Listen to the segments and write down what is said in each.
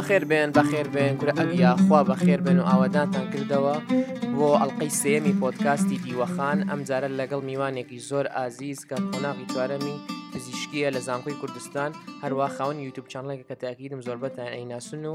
بەخێربێن بەخێربێن کورە ئەک یاخوا بەخێربێن و ئاوادانتان کردەوە بۆ ئەڵلقەی سێمی پۆتکاستی دیوەخان ئەم جارە لەگەڵ میوانێکی زۆر ئازیز کە قۆناغی چوارەمی پزیشکیە لە زانکۆی کوردستان هەروە خاون یوتوب چندڵێک کە تاکیدم زۆربەتان ئەیناسن و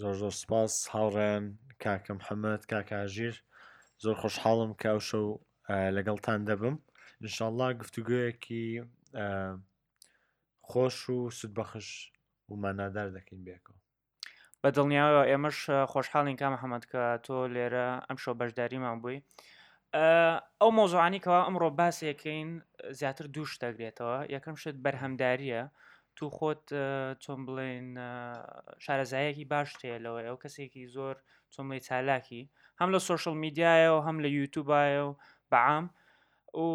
زۆر زۆر سپاس هاوڕێیان کاکە محەممەد کاکە ژیر زۆر خۆشحاڵم کە ئەو شەو لەگەڵتان دەبم انشاءله گفتوگویەکی خۆش و سودبەخش ومانادار دەکەین بێکەوە بە دڵنیاوە ئێمەش خۆشحاڵین کا محەممەد کە تۆ لێرە ئەم شەو بەشداریمان بووی ئەو مۆزوعانی کەوا ئەمڕۆ باسێکین زیاتر دووش دەگرێتەوە یەکەم شت بەرهەمداریە تو خۆت چۆن بڵێین شارەزایەکی باشت هەیە لەوەی ئەو کەسێکی زۆر چۆن بڵێ چالاکی هەم لە سۆشل میدیایەوە هەم لە یوتوبایە و بەعام و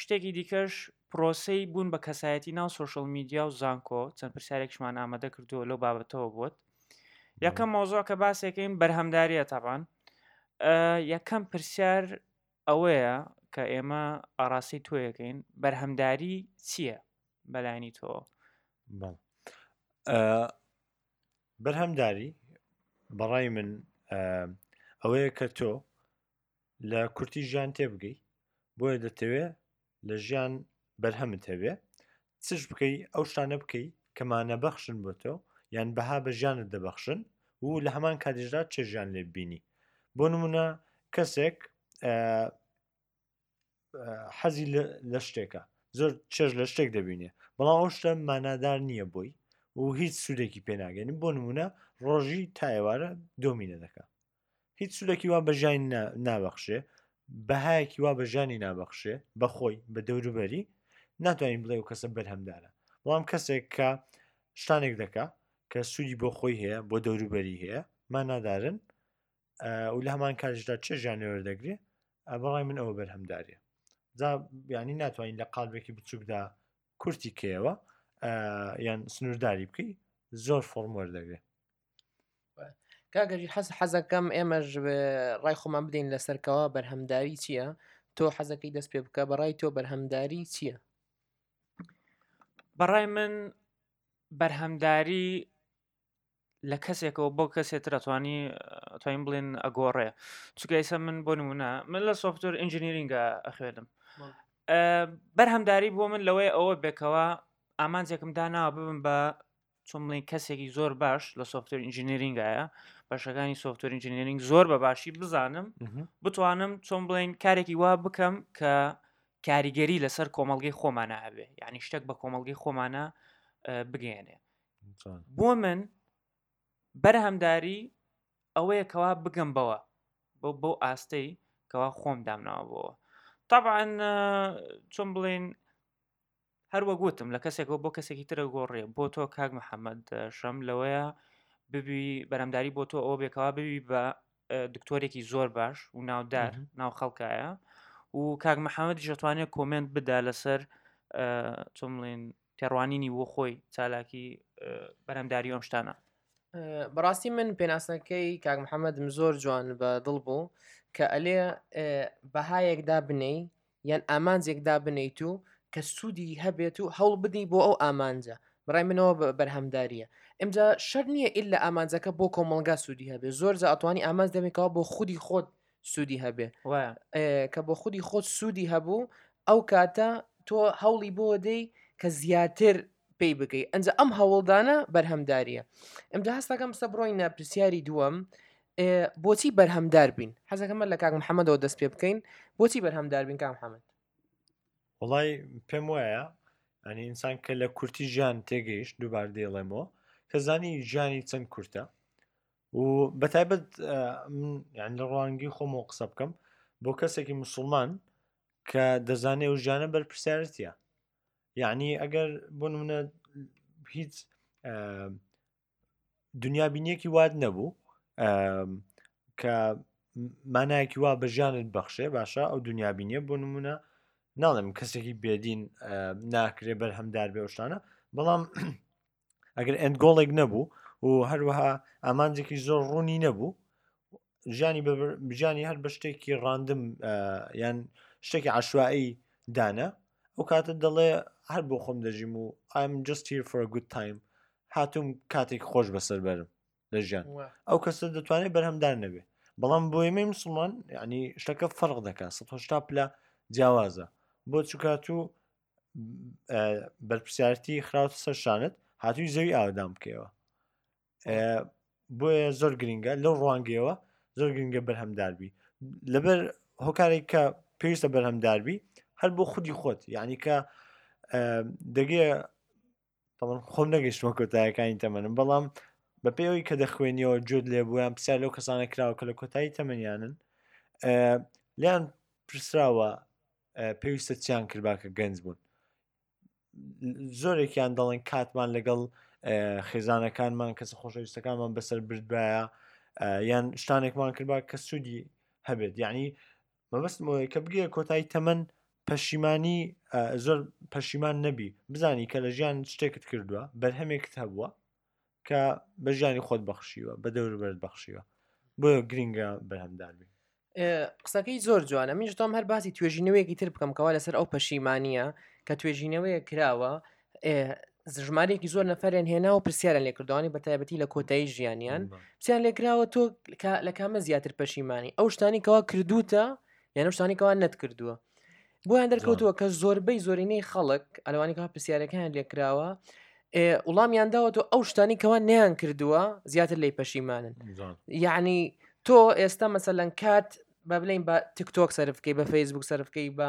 شتێکی دیکەش پرۆسی بوون بە کەسایەتی ناو سۆشل میدیا و زانکۆ چەند پرسیارێکشمان ئامادە کردووە لەو بابەتەوە بوت یەکەم مۆزۆ کە باسێکەین بەرهەمداریە تاوان یەکەم پرسیار ئەوەیە کە ئێمە ئاراسی تۆیەکەین بەرهەمداری چییە بەلانی تۆ بەرهەمداری بەڕای من ئەوەیە کە تۆ لە کورتی ژیان تێبگەی بۆیە دەتەوێت لە ژیان بەرهەمت هەبێ چش بکەی ئەو شتانە بکەی کەمانە بەخشن بۆ تۆ یان بەها بە ژیانت دەبەخشن و لە هەمان کاتیشدا چێژیان لێ ببینی بۆ نمونە کەسێک حەزی لە شتێکە زۆر چێژ لە شتێک دەبینێ بەڵام ئەو شتە مانادار نییە بۆی و هیچ سوودێکی پێناگەێنی بۆ نمونە ڕۆژی تایوارە دۆمینە دەکە هیچ سوودێکی وا بە ژیانی نابەخشێ بەهایەکی وا بە ژیانی نابەخشێ بەخۆی بە دەوروبەری ناتوانین بڵێ و کەسە بەرهەمدارە بەڵام کەسێک کە شتانێک دەکا کە سوودی بۆ خۆی هەیە بۆ دەوروبەری هەیە مانادارن و لە هەمان کاتشدا چێژیان لێوە دەگرێ بەڵای من ئەوە بەرهەمداریە جا بیانی ناتوانین لە قالبێکی بچووکدا کورتی کەیەوە یان سنوورداری بکەی زۆر فۆرمۆر دەگرێت کاگەژی حەز حەزەکەم ئێمەش ڕای خۆمان بدەین لەسەرکەوە بەرهەمداری چییە تۆ حەزەکەی دەست پێ بکە بەڕای تۆ بەرهەمداری چییە بەڕای من بەرهەمداری لە کەسێکەوە بۆ کەسێترەتوانی توانین بڵێن ئەگۆڕێ چکە ئیسە من بۆ نمونە من لە سۆفتۆر ئنجنیرینگە ئەخوێنم بەرهەمداری بۆ من لەوەی ئەوە بێکەوە ئامانجێکم داناوە ببم بە چۆن بڵین کەسێکی زۆر باش لە سوفتوێر ئینجینرینگایە بەشەکانی سوفتوێر ئینجینرینگ زۆر بە باشی بزانم بتوانم چۆن بڵین کارێکی وا بکەم کە کاریگەری لەسەر کۆمەلگەی خۆمانە هەبێ یعنی شتێک بە کۆمەلگەی خۆمانە بگەێنێ بۆ من بەرهەمداری ئەوەیە کەوا بگەم بەوە بۆ بۆ ئاستەی کەوا خۆم دامناوە بۆەوە طبعاان چۆن بڵین هەر وەک وتم لە کەسێکەوە بۆ کەسێکی ترە گۆڕێ بۆ تۆ کاک محەممەد شەم لەوەیە ببی بەرەمداری بۆ تۆ ئەوە بێکەوە ببی بە دکتۆرێکی زۆر باش و ناودار ناو خەڵکایە و کاک محەممەد ژەتوانێت کۆمنت بدا لەسەر چۆمڵین تێڕوانینی وە خۆی چالاکی بەرەمداری ئەم شتانە بەڕاستی من پێناسەکەی کاک محەممەدم زۆر جوان بە دڵ بوو کە ئەلێ بەهایەکدا بنەی یان ئامانجێک دابنیت و کە سوودی هەبێت و هەوڵ بدەی بۆ ئەو ئامانجە بڕای منەوە بە بەرهەمداریە ئمجا شەر نییە ئیل لە ئامانجەکە بۆ کۆمەلگا سوودی هەبێ زۆر جا ئەتوانی ئامانج دەبێکەوە بۆ خودی خۆت سوودی هەبێ کە بۆ خودی خۆت سوودی هەبوو ئەو کاتە تۆ هەوڵی بۆ دەی کە زیاتر پێی بگەی ئەنج ئەم هەوڵدانە بەرهەمداریە ئەمجا هەستەکەم سە بڕۆینە پرسیاری دووەم بۆچی بەرهەمدار بین حەزەکەمە لە کاک محەممەدەوە دەست پێ بکەین بۆچی بەرهەمدار بین کام حەمد وڵی پێم وایە ئەنی ئینسان کە لە کورتی ژیان تێگەیشت دووبار دێڵێمەوە کە زانی ژیانی چەند کورتە و بەتایبەت یان لە ڕوانگی خۆمەوە قسە بکەم بۆ کەسێکی مسلمان کە دەزانێ و ژیانە بەرپسیارەتە یعنی ئەگەر بۆ منە هیچ دنیا بینیەکی واد نەبوو کە مانایەکی وا بە ژیانت بەخشێ باشە ئەو دنیا بینیە بۆ نمونە ناڵێم کەسێکی بێدین ناکرێ بەرهەمدار بێ شتانە بەڵام ئەگەر ئەند گۆڵێک نەبوو و هەروەها ئامانجێکی زۆر ڕوونی نەبوو ژیانی بژانی هەر بە شتێکی ڕاندم یان شتێکی عشوایی دانە ئەو کاتە دەڵێ هەر بۆ خۆم دەژیم و ئایم جست هیر فۆر گوت تایم هاتووم کاتێک خۆش بەسەر بەرم لە ژیان ئەو کەسە دەتوانێت بەرهەمدار نەبێ بەڵام بۆ ئێمەی مسلمان ینی شتەکە فەرق دەکات 1970 پلا جیاوازە بۆ چکات و بەرپسیارتی خراوت سەر شانت هاتووی زەوی ئاودام بکەوە بۆیە زۆر گرنگە لەو ڕوانگەوە زۆر گرنگە بەرهەمداربی لەبەر هۆکارێک کە پێویستە بەرهەمداربی هەر بۆ خودی خۆت یعنی کە دەگێ تەڵم خۆم نەگەشتمە کۆتایەکانی تەمەنم بەڵام بە پێوەی کە دەخوێنیەوە جوێت لێ بوویان پرسیار لەو کەسانە کراوە کە لە کۆتایی تەمەنیانن لیان پرسراوە پێویستە چیان کردبا کە گەنج بوون زۆرێکیان دەڵێن کاتمان لەگەڵ خێزانەکانمان کەسە خۆشەویستەکانمان بەسەر بردبایە یان شتانێکمان کردبا کە سوودی هەبێت یعنی مەبەستم ئەوەیە کە بگەیە کۆتایی تەمەن پەشیمانی زۆر پەشیمان نەبی بزانی کە لە ژیان شتێکت کردووە بەرهەمێکت هەبووە کە بە ژیانی خۆت بەخشیوە بە دەوربەرت بەخشیوە بۆ گرنگە بەرهەمداربی قسەکەی زۆر جوانە منش دۆم هەر باسی توێژینەوەیەکی تر بکەم کەوا لەسەر ئەو پەشیمانە کە توێژینەوەیە کراوە زژمارێکی زۆر نەفرێن هێنا و پرسیارە لێکردوانی بە تایبەتی لە کۆتایی ژیانیان پرسیان لێکراوە تۆ لە کامە زیاتر پەشیمانی ئەو شتانی کەوا کردوتە یان شتانی کەوان نەت کردووە بۆیان دەرکەوتووە کە زۆربەی زۆرینەی خەڵک ئەلوانی کەوا پرسیارەکەیان لێکراوە وڵامیان داوە تۆ ئەو شتانی کەوان نیان کردووە زیاتر لی پەشیمانن یعنی تۆ ئێستا مەسەلەن کات بە بلین بە تکتۆک سەرفکەی بە فەیسبوک سەرفکەی بە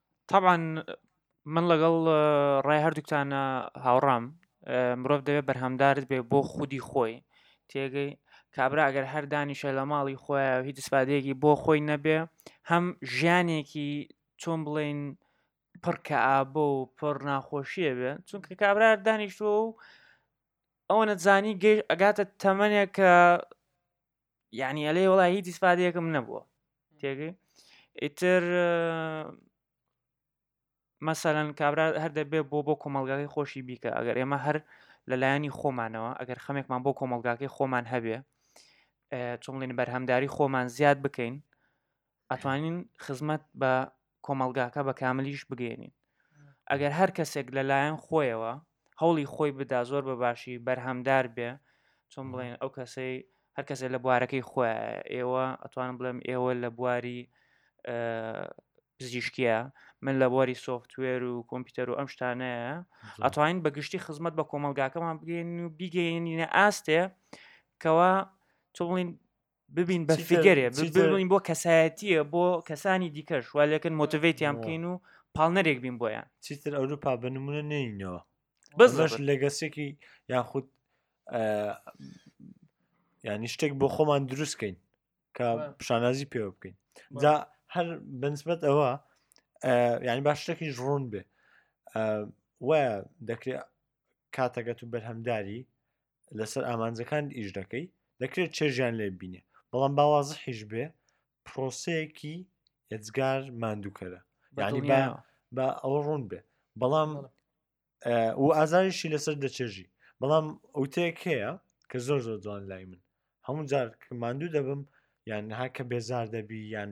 تەبعەن من لەگەڵ ڕای هەردووکتانە هاوڕام مرۆڤ دەوێت بەرهەمدارت بێ بۆ خودی خۆی تێگەی کابرا ئەگەر هەر دانیشە لە ماڵی خۆیان هیچ سپادەیەکی بۆ خۆی نەبێ هەم ژیانێکی چۆن بڵین پڕکە ئابە و پڕ ناخۆشیە بێ چونکە کابرا دانیشتوە و ئەوە نەزانی گەی ئەگاتە تەمەنێک کە یعنی ئەلێ وڵا هیچ ئیسفادەیەکم نەبووە تێگەی ئیتر مەسەەن کابرا هەر دەبێ بۆ بۆ کۆمەلگاکەی خۆشی بیکە ئەگەر ئێمە هەر لەلایەنی خۆمانەوە ئەگەر خەمێکمان بۆ کۆمەلگاکەی خۆمان هەبێ چۆمڵین بەرهەمداری خۆمان زیاد بکەین ئەتوانین خزمەت بە کۆمەلگاکە بە کاملیش بگەێنین ئەگەر هەر کەسێک لەلایەن خۆیەوە هەوڵی خۆی بدا زۆر بە باشی بەرهەمدار بێ چۆن بڵێن ئەو کەسەی هەر کەسێک لە بوارەکەی خۆ ئێوە ئەتوانم بڵێم ئێوە لە بواری پزیشکیە من لە بواری سوفتوێر و کۆمپیوتەر و ئەم شتانەیە ئەتوانین بە گشتی خزمەت بە کۆمەلگاکەمان بگەین و بیگەینە ئاستێ کەوا چۆڵین ببین بە فیگەرێ ببین بۆ کەسایەتیە بۆ کەسانی دیکەش وا لەکن مۆتڤێتیان بکەین و پاڵنەرێک بین بۆیان چیتر ئەوروپا بنمونە نینەوە بەزش لە گەسێکی یاخود ینی شتێک بۆ خۆمان دروستکەین کە پیشانازی پێوە بکەین جا هەر بنسبەت ئەوە ینی باش شتێکیش ڕوون بێ وە دەکرێت کاتەکەت و بەرهەمداری لەسەر ئامانجەکان ئیش دەکەی دەکرێت چێژیان لێ بینێ بەڵام باوازحیش بێ پرۆسەیەکی ئێجگار ماندووکەرە ینی بە ئەو ڕوون بێ بەڵام و ئازاریشی لەسەر دەچێژی بەڵام ئەوتەیەک هەیە کە زۆر زۆر جوان لای من هەموو جار ماندوو دەبم یان هاکە بێزار دەبی یان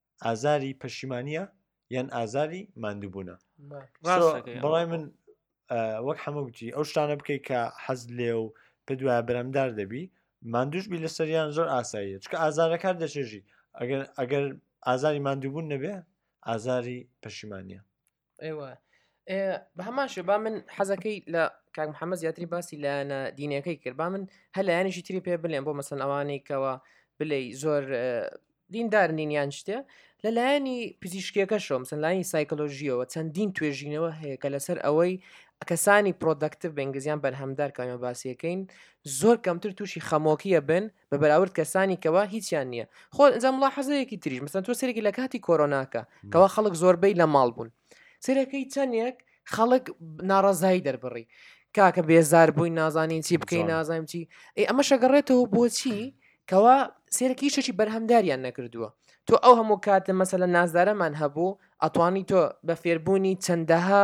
ئازاری پەشیمانە یان ئازاری مادووبوونە بەڵای من وەک حەمەگوتی ئەو شتانە بکەیت کە حەز لێ و پێ دوای بەرەمدار دەبی مادوش بی لە سەریان زۆر ئاساییە چکە ئازارەکان دەچێژی ئەگەر ئەگەر ئازاری مادووبوون نەبێ ئازاری پەشیمانە ئێوە بە هەمان شێ با من حەزەکەی لە کاک محەممە زیاتری باسی لایەنە دینەکەی کرد با من هەلایەنێکی تری پێ بلێن بۆ مەسن ئەوانەی کەەوە بلێ زۆر دیندار نینیان شتێ لەلایەنی پزیشکەکەشەوە مثل لایانی سایکلۆژیەوە چەندین توێژینەوە هەیە کە لەسەر ئەوەی کەسانی پرۆدەکتیو بەنگزیان بەرهەمدار کامیۆباسیەکەین زۆر کەمتر تووشی خەمۆکیە بن بە بەراورد کەسانی کەوا هیچیان نییە خۆ ئەنجام ڵا حەزەیەکی تریش مەسەن تۆ سێرێکی لە کاتی کۆرۆناکە کەوا خەڵک زۆربەی لە ماڵ بوون سێرەکەی چەندێک خەڵک ناڕزایی دەربڕی کاکە بێزار بووین نازانین چی بکەین نازانین چی ئەی ئەمە شەگەڕێتەوە بۆچی کەوا سێرەکی شەشی بەرهەمداریان نەکردووە تۆ ئەو هەموو کاتە مەسە لە نازدارەمان هەبوو ئەتوانی تۆ بە فێربوونی چەندەها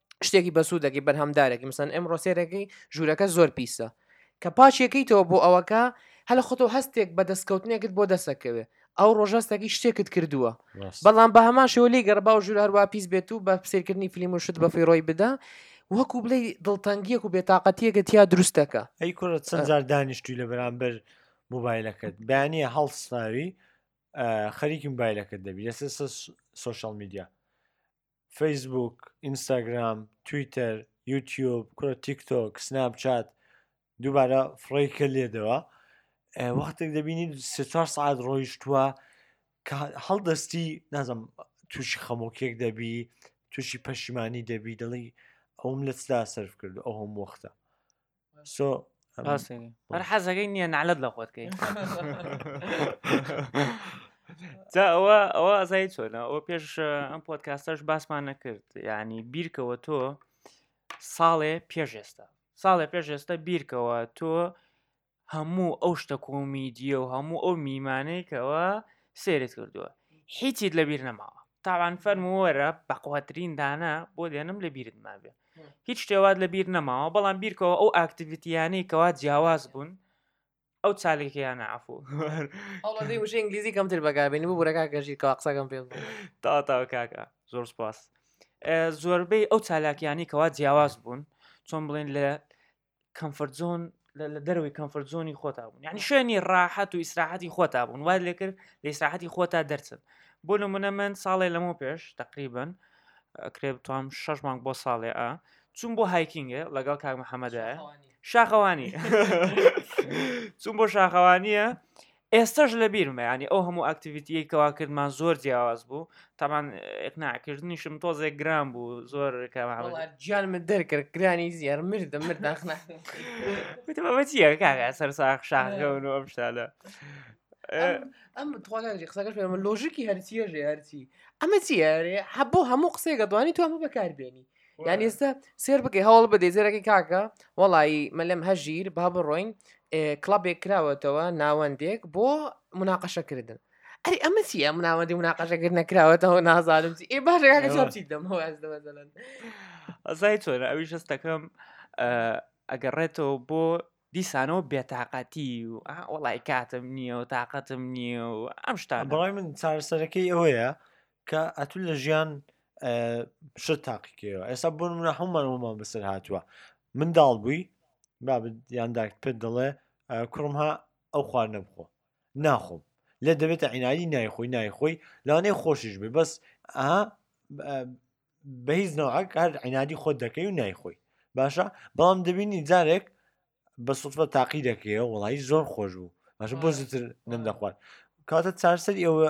شتێکی بەسوودەکەی بەرهەمدارێکی مەسەن ئەم ڕۆسێرەکەی ژوورەکە زۆر پیسە کە پاچێکیتەوە بۆ ئەوەکە هەلە خۆتۆ هەستێک بە دەستکەوتنێکت بۆ دەسەکەوێ ئەو ڕۆژەستەکی شتێکت کردووە بەڵام بە هەمان شێوە لی گەڕبا و ژوور هەروە پیس بێت و بە سیرکردنی فیلم و شت بە فیڕۆی بدا وەکو بڵێ دڵتەنگیەک و بێتاقەتیەکە تیا دروستەکە ئەی کوڕە چەند جار دانیشتوی لە بەرامبەر موبایلەکەت بەیانە هەڵساوی خەریکی موبایلەکەت دەبی لەسەر سوۆشال میدیا فەیسبووک، ئینستاگرام، تویتەر، یوتیوب، کورە تیک تۆک، سناپ چات دووبارە فڕێی کە لێدەوە وەختێک دەبینی سێ چوار سعات ڕۆیشتووە کە هەڵدەستی نازم تووشی خەمۆکێک دەبی تووشی پەشیمانی دەبی دڵی ئەوم لە چدا سرف کردو ئەو هەم وەختە سۆ هەر حەزەکەی نییە نالت لە خۆتکەی جا ئەوە ئەوە ئەزای چۆنە ئەو پێش ئەم پۆتکاستەش باسمان نەکرد ینی بیرکەوە تۆ ساڵێ پێش ئێستا ساڵێ پێش ئێستا بیرکەوە تۆ هەموو ئەو شتە کۆمیدیە و هەموو ئەو میمانەیەکەوە سێرت کردووە هیچیت لەبیر نەماوە تاوان فەرموو وەرە بەقوەترین دانە بۆ دێنم لە بیرت مابێ هیچ شتێوات لە بیر نەماوە بەڵام بیرکەوە ئەو ئاکتیڤیتیانەی کەوا جیاواز بوون ئەو چالێکیان عفو ئەوڵی وشە ئینگلیزی کەمتر بەگابێنی بۆ بورەکە گەژیر کە قسەکەم پێ تاوتاو کاکە زۆر سپاس زۆربەی ئەو چالاکیانی کەوا جیاواز بوون چۆن بڵێن لە کەمفرد زۆن لە دەرەوەی کەمفرد زۆنی خۆتا بوون یعنی شوێنی ڕاحەت و ئیسراحەتی خۆتا بوون وای لێ کرد لە ئیسراحەتی خۆتا دەرچن بۆ لە منە من ساڵێ لەمە پێش تقریبن کرێ بتوام شش مانگ بۆ ساڵێ ئا چون بۆ هایکینگە لەگەڵ کاک محەممەدایە شاخەوانی چون بۆ شاخەوانیە ئێستەش لە بیرمە یانی ئەو هەموو ئاکتیڤیتیەی کەوا کردمان زۆر جیاواز بوو تامان ئەقناعکردنیشم تۆزێک گران بوو زۆر گیان من دەرکرد گرانی زیار مردە مرداخنا چیە کاگا سەر ساخ شاخەون و ئەم شتالە ئەم تواگەنجی قسەکەش پێمە لۆژیکی هەرچیەژێ هەرچی ئەمە چیارێ هەبوو هەموو قسێکە دوانی تو هەموو بەکاربیێنی یان ئێستا سێر بکەی هەوڵ بدەی زێرەکەی کاکە وەڵایی مەلم هەژیر با بڕۆین کڵبێک کراوەتەوە ناوەندێک بۆ مناقەشەکردن ئەری ئەمە چیە مناوەندی مناقەشەگر نەکراوەتەوە نازانم ئێ باشەکەچی دەم هەوازدەمەزەن ئەزای چۆرە ئەوی شەستەکەم ئەگەڕێتەوە بۆ دیسانەوە بێتاقەتی و وڵی کاتم نییە و تااقەتم نییە و ئەم شتان بەڵای من چارەسەرەکەی ئەوەیە کە ئەتون لە ژیان شت تاقیکەوە ئێستا بۆ منە هەمومانەوەمان بەسەر هاتووە منداڵ بووی با یان داکت پێت دەڵێ کوڕم ها ئەو خوار نەبخۆ ناخۆم لێ دەبێتە عینالی نایخۆی نایخۆی لەوانەیە خۆشیش بێ بەس ئەها بە هیچ نەوەک هەر عینادی خۆت دەکەی و نایخۆی باشە بەڵام دەبینی جارێک بە سوڵفە تاقی دەکەیەوە وڵی زۆر خۆش بوو باشە بۆ زیتر نەم دەخوارد کاتە چارسەر ئێوە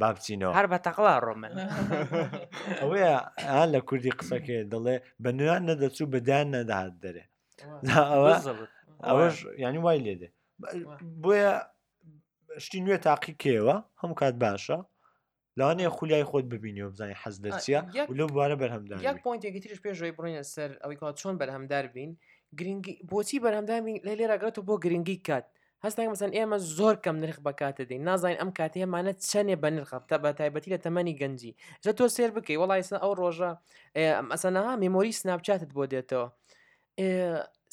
با بچینەوە هەر بە تەقڵا ڕۆمن ئەوەیە ئا لە کوردی قسەکەێ دەڵێ بە نوێیان نەدەچوو بەدان نەدەهات دەرێ ئەوە ئەوەش ینی وای لێ دێ بۆیە شتی نوێ تاقی کێوە هەم کات باشە لەوانێ خولیای خۆت ببینیەوە بزانانی حەز دەچە لە بوارە بەرهەمدا یەک پوینتێکی ترش پێشەوەی بڕینە سەر ئەوی کات چۆن بەرهەمدار بین گرنگی بۆچی بەرهەمدامین لە لێراگرێتەوە بۆ گرنگی کات هەست ناکەم مەسەن ئێمە زۆر کەم نرخ بە کاتە دەین نازانین ئەم کاتی هەمانە چەنێ بە نرخە تە بە تایبەتی لە تەمەنی گەنجی جە تۆ سێر بکەی وڵایسە ئەو ڕۆژە ئەسەنەها میمۆری سناپچاتت بۆ دێتەوە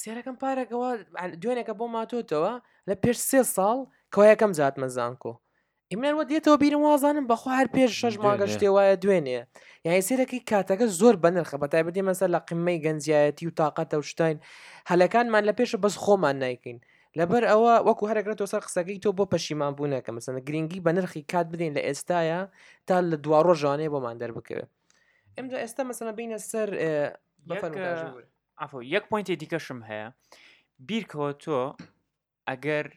سێرەکەم پارەکەەوە دوێنێکە بۆ ماتۆتەوە لە پێش سێ ساڵ کەوایەکەم زیاتمە زانکۆ ئیمەر وە دێتەوە بیرم وازانم بەخوا هەر پێش شەش ماگە شتێ وایە دوێنێ یانی سێرەکەی کاتەکە زۆر بەنرخە بە تایبەتی مەسەر لە قمەی گەنجایەتی و تااقەتە و شتین هەلەکانمان لە پێشە بەس خۆمان نایکەین لەبەر ئەوە وەکو هەرەکرێت تۆ سەر قسەکەی تۆ بۆ پەشیمان بوونەکە مەسەنە گرنگی بە نرخی کات بدەین لە ئێستاە تا لە دوا ڕۆژانەیە بۆمان دەربکەوێت ئەمجا ئێستا مەسەنە بینە سەر بەفەر یەک پوینتی دیکەشم هەیە بیرکەوە تۆ ئەگەر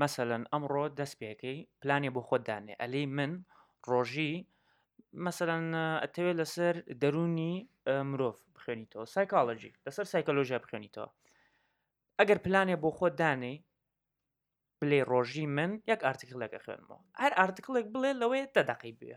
مەسەلەن ئەمڕۆ دەست پێکەی پلانێ بۆ خۆت دانێ ئەلی من ڕۆژی مەسەرەن ئەتەوێت لەسەر دەرونی مرۆڤ بخوێنیتەوە سایکالۆجی لەسەر سایکلۆژیا بخوێنیتەوە ئەگەر پلانێ بۆ خۆت دانێ بلێ ڕۆژی من یەک ئارتیکلەکە خوێنمەوە هەر ئارتیکلێک بڵێ لەوەیە دە دەقی بێ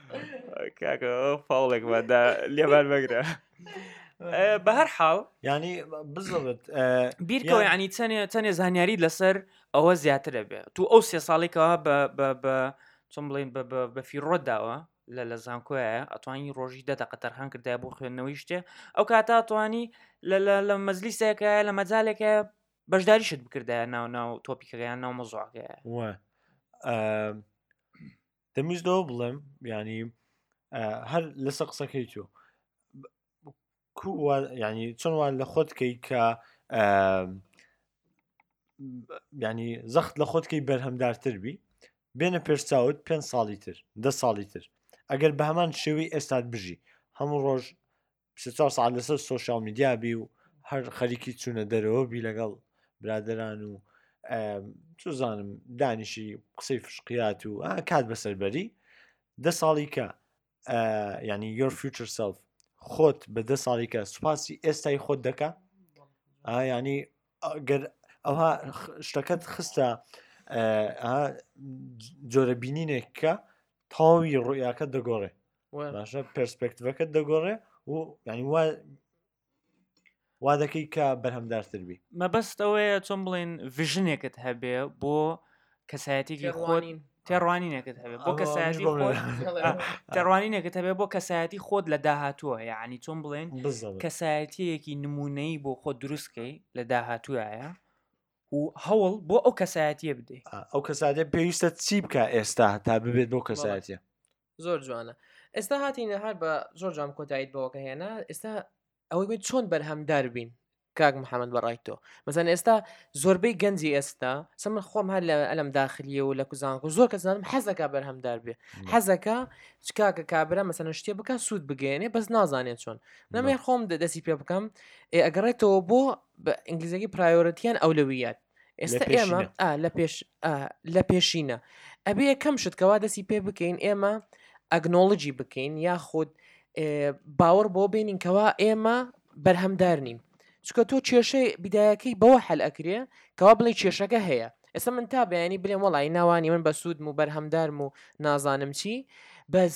کاکە فاڵێکماندا لێبان بەگرە بە هەر حاڵ ینی بزڵت بیرکەوە ینی چەنێ چەنێ زانیاریت لەسەر ئەوە زیاترە بێ تو ئەو سێ ساڵێکەوە بە چۆن بڵین بە فیڕۆت داوە لە لە زانکۆیە ئەتوانی ڕۆژی دە دەقە تەرخان کردای بۆ خوێندنەوەی شتێ ئەو کاتا توانی لە مەزلیسێکە لە مەجالێکە بەشداریشت بکردایە ناو ناو تۆپیکەکەیان ناو مەزۆعەکەیە دەمیش لەوە بڵێم ینی هەر لەسە قسەکەی تۆ ینی چۆن وان لە خۆت کەی کە ینی زەخت لە خۆتکەی بەرهەمدارتر بی بێنە پێشچوت پێ ساڵی تر دە ساڵی تر ئەگەر بە هەمان شێوەی ئێستاد بژی هەموو ڕۆژ بیست و چوار سەعات لەسەر سۆشیال میدیا بی و هەر خەریکی چوونە دەرەوە بی لەگەڵ برادران و چزانم دانیشی قسەی فشقیات و کات بەسەربەری دە ساڵی کە ینی یۆر فیوچر سلف خۆت بە دە ساڵی کە سوپاسی ئێستای خۆت دەکە ینی گەر ئەوها شتەکەت خستە جۆرە بینینێکە تاوی ڕویاکە دەگۆڕێ باشە پرسپکتڤەکەت دەگۆڕێ و ینی وا وا دەکەی کە بەرهەمدارتر بی مەبەست ئەوەیە چۆن بڵێن ڤژنێکت هەبێ بۆ کەسایەتێکی خۆت تێڕوانینێکت هەبێ بۆ کەسایەتی تێڕوانینێکت هەبێ بۆ کەسایەتی خۆت لە داهاتووە یعنی چۆن بڵێن کەسایەتیەکی نمونەی بۆ خۆ دروستکەی لە داهاتوایە و هەوڵ بۆ ئەو کەسایەتیە بدەیت ئەو کەساتێ پێویستە چی بکە ئێستا تا ببێت بۆ کەسایەتە زۆر جوانە ئێستا هاتینە هەر بە زۆر جام کۆتاییت بەوەکە هێنا ئێستا ئەوەی بێت چۆن بەرهەم دەربین کاک محەممەد بەڕای تۆ مەزان ئێستا زۆربەی گەنجی ئێستا سمە خۆم هەر لە ئەلم داخلیە و لە کوزانکە زۆر کەزانم حەزەکە بەرهەمدار بێ حەزەکە چکاکە کابرا مەسەن شتێ بکە سوود بگەێنێ بەس نازانێت چۆن نەمێ خۆم دەسی پێ بکەم ئەگەڕێتەوە بۆ بە ئینگلیزەکەی پرایۆرەتیان ئەولەویات ئێستا ئێمە لە پێش لە پێشینە ئەبێ یەکەم شتکەوا دەستی پێ بکەین ئێمە ئەگنۆلجی بکەین یاخود باوەڕ بۆ بینین کەوا ئێمە بەرهەمدار نین چکە تۆ کێشەی بیدایەکەی بەوە حل ئەکرێ کەوا بڵێ کێشەکە هەیە ئێستا من تا بەیانی بلێم وڵی ناوانی من بە سوودم و بەرهەمدارم و نازانم چی بەس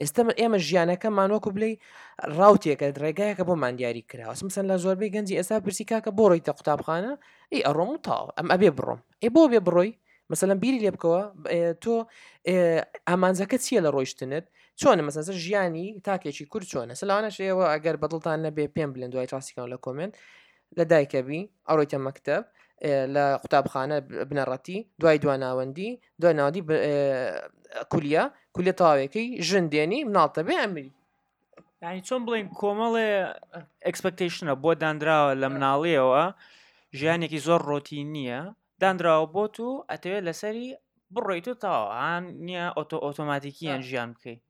ئێستا ئێمە ژیانەکەمان وەکو بلی ڕاوتێکە ڕێگایەکە بۆ مادیاری کراوە سمسەن لە زۆربەی گەنجی ئێستا پرسی کاکە بۆ ڕیتە قوتابخانە ئی ئەڕۆم و تاو ئەم ئەبێ بڕۆم ئێ بۆ بێ بڕۆی مەسەلەن بیری لێ بکەوە تۆ ئامانجەکە چییە لە ڕۆیشتنت چۆنە مەسەسە ژیانی تاکێکی کورد چۆنە سلاوانەش ئێوە ئەگەر بەدڵتان نەبێ پێم بلێن دوای ڕاستیکان لە کۆمنت لە دایکەبی ئەڕۆیتە مەکتەب لە قوتابخانە بنەڕەتی دوای دواناوەندی دوای ناودی کولیا کولە تاوێکی ژن دێنی مناڵتە بێ ئەمری ینی چۆن بڵین کۆمەڵێ ئەکسپکتیشنە بۆ دانراوە لە مناڵیەوە ژیانێکی زۆر ڕۆتی نییە دانراوە بۆ تو ئەتەوێت لەسەری بڕۆیت و تاوان نییە ئۆتۆ ئۆتۆماتیکیان ژیان بکەیت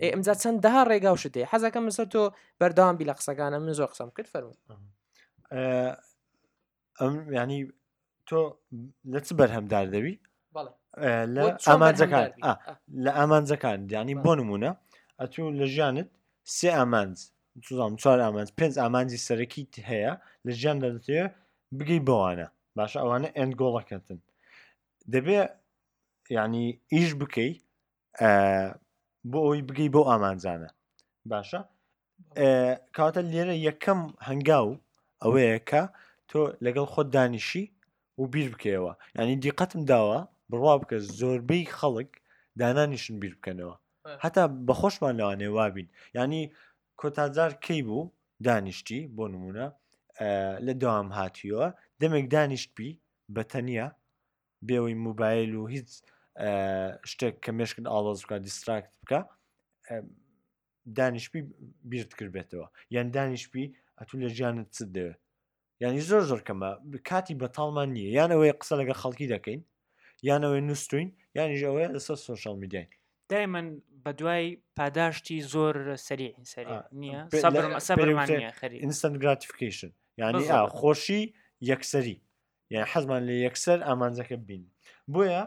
ئێ ئەمجا چەندەها ڕێگا و شتێ حەزەکەم لەسەر تۆ بەردەوام بی لە قسەکانە من زۆر قسەم کرد فەرمو ئەم ینی تۆ لە چ بەرهەمدار دەوی لە ئامانجەکان لە ئامانجەکان دیانی بۆ نمونە ئەتوو لە ژیانت سێ ئامانج توزانام چوار ئامانج پێنج ئامانجی سەرەکی هەیە لە ژیان دەدەێ بگەی بەوانە باشە ئەوانە ئەند گۆڵەکەتن دەبێ ینی ئیش بکەی بۆ ئەوی بگەی بۆ ئامانجانە باشە کاتە لێرە یەکەم هەنگاو ئەوەیە کە تۆ لەگەڵ خۆت دانیشی و بیر بکەوە ینی دیقەتم داوە بڕوا بکە زۆربەی خەڵک دانانیشن بیر بکەنەوە هەتا بەخۆشمان لەوانێ وابین ینی کۆتاجار کەی بوو دانیشتی بۆ نمونە لە داوام هاتیوە دەمێک دانیشتبی بەتەنیا بێەوەی موبایل و هیچ شتێک کە مێشکت ئاڵۆز بکە دیستراکت بکە دانیشتپی بیرت کردبێتەوە یان دانیشتپی ئەتو لە ژیانت چ دەوێت ینی زۆر زۆر کەمە کاتی بەتاڵمان نییە یانەوەی قسە لەگە خەڵکی دەکەین یانەوەی نووسین یانیش ئەوەیە لەسەر سوۆشال میدیای دایمەن بە دوای پاداشتی زۆر سەری سەری نییە سەبرمان خەری ئینسن گراتیفیکیشن یعنی خۆشی یەکسەری یان حەزمان لە یەکسەر ئامانجەکە بین بۆیە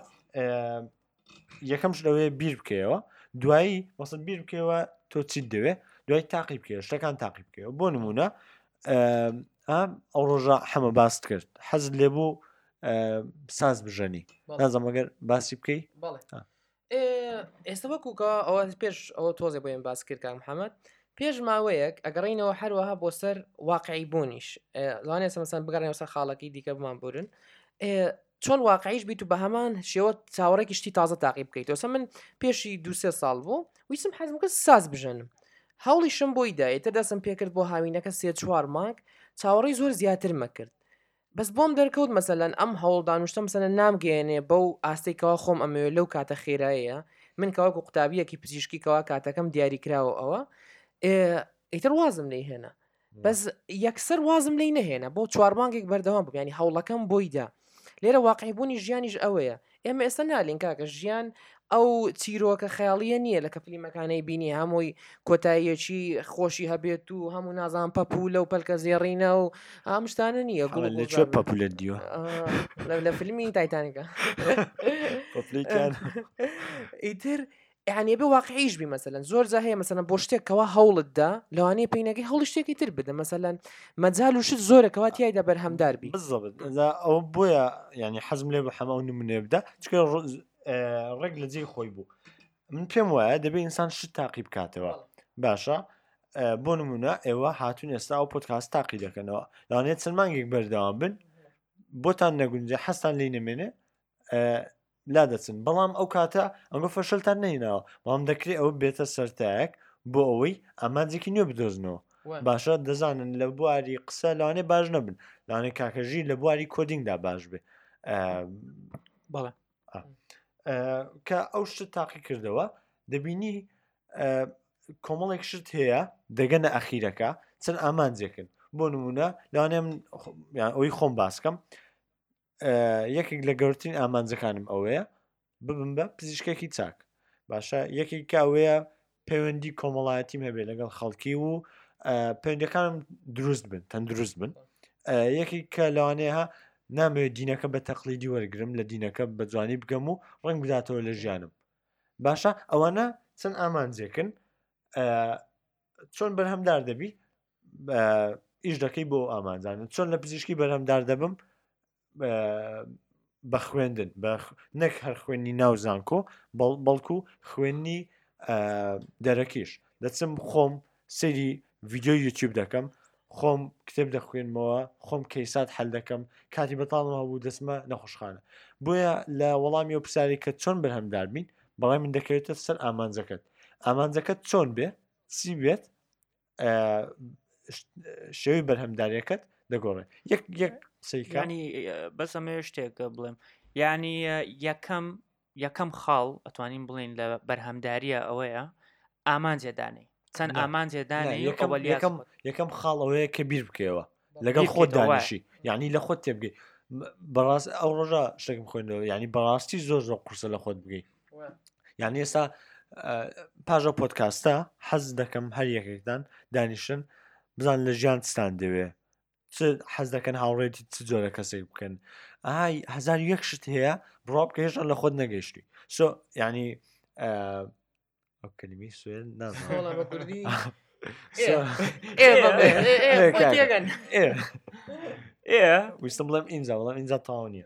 یەکەم شلەوەیە بیر بکەیەوە دوایی وەسن بیر بکەوە تۆ چیت دەوێت دوای تاقی بکە شتەکان تاقی بکەوە بۆ نمونە ئەو ڕۆژە حەمە باست کرد حەز لێبوو ساز بژەنی نازەمەگەر باسی بکەی ئێستا وەکوکە ئەوە پێش ئەوە تۆزێ بۆیان باس کرد کاک محەممەد پێش ماوەیەک ئەگەڕینەوە هەروەها بۆ سەر واقعی بوونیش لەوانێ سەمەسان بگەڕێنەوە سەر خاڵەکەی دیکە بمان بورن چۆن واقعیش بیت و بە هەمان شێوە چاوەڕێکی شتی تازە تاقی بکەیتەوەسە من پێشی دوسێ ساڵ بوو ویسم حەزمکە ساز بژەنم هەوڵیشم بۆی دایێتە دەسم پێکرد بۆ هاوینەکە سێ چوار مانگ چاوەڕی زۆر زیاترمە کرد بەس بۆم دەرکەوت مەسەلەن ئەم هەوڵ دانوشتە مەسەلەن نامگەیەنێ بەو ئاستەی کەوا خۆم ئەمەوێ لەو کاتە خێرایەیە من کە وەکو قوتابیەکی پزیشکی کەوا کاتەکەم دیاری کراوە ئەوە ئیتر وازم لی هێنا بەس یەکسەر وازم لی نەهێنا بۆ چوارمانگێک بەردەوام بوو ینی هەوڵەکەم بۆیدا لێرە واقعبوونی ژیانیش ئەوەیە ئێمە ئێستا نالین کاکە ژیان ئەو چیرۆکە خەیاڵیە نییە لە کە فلیمەکانەی بینی هەمووی کۆتاییەکی خۆشی هەبێت و هەموو نازان پەپولە و پەلکە زێڕینە و ئامشتانە نییە گوڵ لە کوێ پەپولە دیوە لە فیلمی تایتانەکە ئیتر یعنی بێ واقعیش بی مەسەن زۆر جا هەیە مەسەن بۆ شتێکەوە هەوڵتدا لەوانەیە پێینەکەی هەڵی شتێکی تر بدە مەسەن مەجال و شت زۆرەکەەوە تایدا بەرهەمدار بی ئەو بۆیە ینی حەزم لێ بە حەمە و نمونێ بدە چکە ڕێک لە جێی خۆی بوو من پێم وایە دەبێت ئینسان شت تاقی بکاتەوە باشە بۆ نمونە ئێوە هاتون ئێستا ئەو پۆتکاست تاقی دەکەنەوە لەوانێت چەند مانگێک بەردەوام بن بۆتان نەگونجە حەستان لی نەمێنێ لادەچن بەڵام ئەو کاتە ئەنگۆ فەشەلتان نەهیناوە بەڵام دەکرێت ئەوە بێتە سەرتایەک بۆ ئەوەی ئامانجێکی نوێ بدۆزنەوە باشە دەزانن لە بواری قسە لەوانێ باش نەبن لەوانێ کاکەژی لە بواری کۆدینگدا باش بێ بەڵێ کە ئەو شت تاقی کردەوە دەبینی کۆمەڵێک شت هەیە دەگەنە ئەخیرەکە چەند ئامانجێکن بۆ نمونە لەوانێم ئەوی خۆم باسکەم یەکێک لە گەورترین ئامانجەکانم ئەوەیە ببم بە پزیشکێکی چاک باشە یەکێک کاوەیە پەیوەندی کۆمەڵایەتیم هەبێ لەگەڵ خەڵکی و پەیوەندەکانم دروست بن تەندروست بن یەکێک کە لەوانەیە ها نامەوێت دینەکە بە تەقلیدی وەرگرم لە دینەکە بە جوانی بگەم و ڕنگ بداتەوە لە ژیانم باشە ئەوانە چەند ئامانجێکن چۆن بەرهەمدار دەبی ئیش دەکەی بۆ ئامانجانن چۆن لە پزیشکی بەرهەمدار دەبم بە خوێندن نەک هەر خوێنی ناو زانکۆ بەڵکو خوێنی دەرەکیش دەچم خۆم سری ڤیددیو یوتیوب دەکەم خۆم کتێب دەخوێنمەوە خۆم کەیسات هەل دەکەم کاتی بەتاڵم هەبوو دەسمە نەخۆشخانە بۆیە لە وەڵامی و پرسیاری کە چۆن بەرهەمدار بین بەڵای من دەکەوێتە سەر ئامانجەکەت ئامانجەکەت چۆن بێ چی بێت شێوی بەرهەمدارەکەت دەگۆڕێ یەک یەک سەیکانی بەس ئەمێ شتێکە بڵێم ینی یەکەم یەکەم خاڵ ئەتوانین بڵین لە بەرهەمداریە ئەوەیە ئامانجێ دانێ چەند ئامانجێ دانێ یەکەم یەکەم یەکەم خاڵەوەیە کە بیر بکەوە لەگەڵ خۆت دانیشی یعنی لە خۆت تێبگەی بەڕاست ئەو ڕۆژە شتێکم خوێنەوە ینی بەڕاستی زۆر زۆر قورسە لە خۆت بگەیت یعنی ئێستا پاژە پۆتکاستە حەز دەکەم هەر یەکێکدان دانیشن بزان لە ژیان ستان دەوێ حەز دەکەن هاوڕێتی چ جۆرە کەسێک بکەن ئاهای هزار یەک شت هەیە بڕاب کە هێشتان لە خۆت نەگەشتی سۆ ینی کەلیمی سوێن نازانکردی ویستم بڵێم ئینجا بڵم ئینجا تاونیە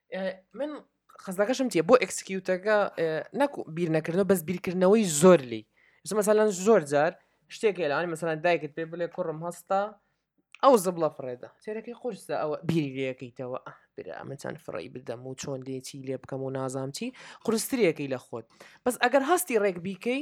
من خزەکەشم تێ بۆ ئەکسکیوتەکە نەکو بیر نەکردن بەس بیرکردنەوەی زۆر لی مەسەلەن زۆر جار شتێک لەوانی مەسەلەن دایکت پێ بڵێ کوڕم هەستا ئەو زبڵە فڕێدا تێرەکەی قرسە ئەوە بیری لەکەیتەوە برا من چەند فڕی بدەم و چۆن لێچی لێ بکەم و نازام چی قرستریەکەی لە خۆت بەس ئەگەر هەستی ڕێک بیکەی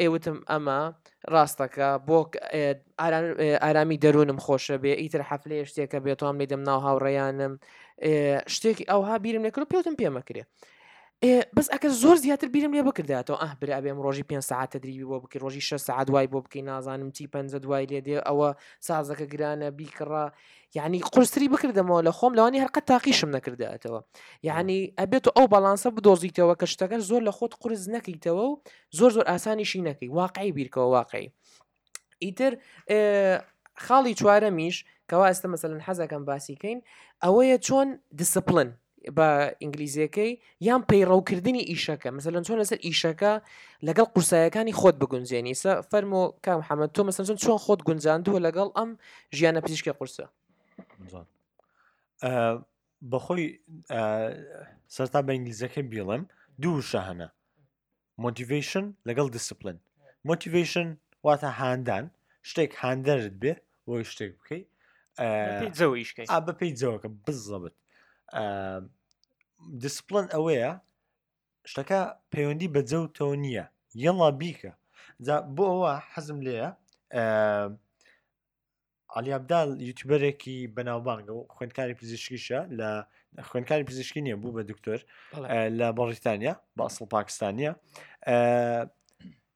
ئێ وتم ئەمە ڕاستەکە بۆ ئارامی دەروونم خۆشە بێ ئیتر حەفلەیە شتێکە بێتوام لێ دەم ناو هاوڕێیانم شتێکی ئەوها بیرم نەکرد پێوتم پێمەکرێ بەس ئەکە زۆر زیاتر بیرم لێ بکرداتەوە ئەه برا بێم ڕۆژی پێ ساعت تدریبی بۆ بکە ڕۆژی شە ساعت دوای بۆ بکەی نازانم چی پەنج دوای لێ دێ ئەوە سازەکە گرانە بیکڕە یعنی قورستری بکردەمەوە لە خۆم لەوانی هەرقە تاقیشم نەکردایەتەوە یعنی ئەبێت و ئەو بەڵانسە بدۆزیتەوە کە شتەکە زۆر لە خۆت قرس نەکەیتەوە و زۆر زۆر ئاسانیشی نەکەی واقعی بیرکەوە واقعی ئیتر خاڵی چوارەمیش کەوا ئێستا مەسەن حەزەکەم باسیکەین ئەوەیە چۆن دیسپلن بە ئینگلیزیەکەی یان پەیڕەوکردنی ئیشەکە مەسەلەن چۆن لەسەر ئیشەکە لەگەڵ قورسایەکانی خۆت بگونجێنی سە فەرمۆ کام حەمە تۆ مەسەن چۆن چۆن خۆت گونجاندووە لەگەڵ ئەم ژیانە پزیشکی قورسە بەخۆی سەرتا بە ئینگلیزەکە بیڵم دوو شەهنە مۆتیڤشن لەگەڵ دیسپلین مۆتیڤشن واتە هاندان شتێک هاندەرت بێ بۆی شتێک بکەیت جەویشکە بە پێی جەوەکە بزەبت دیسپلن ئەوەیە شتەکە پەیوەندی بە جەوتەوە نییە یەڵا بیکە بۆ ئەوە حەزم لێە علی عبدال یوتیوبەرێکی بەناوبانگە و خوێندکاری پزیشکیشە لە خوێندکاری پزیشکی نییە بوو بە دکتۆر لە بەڕیتانیا باسڵ پاکستانیە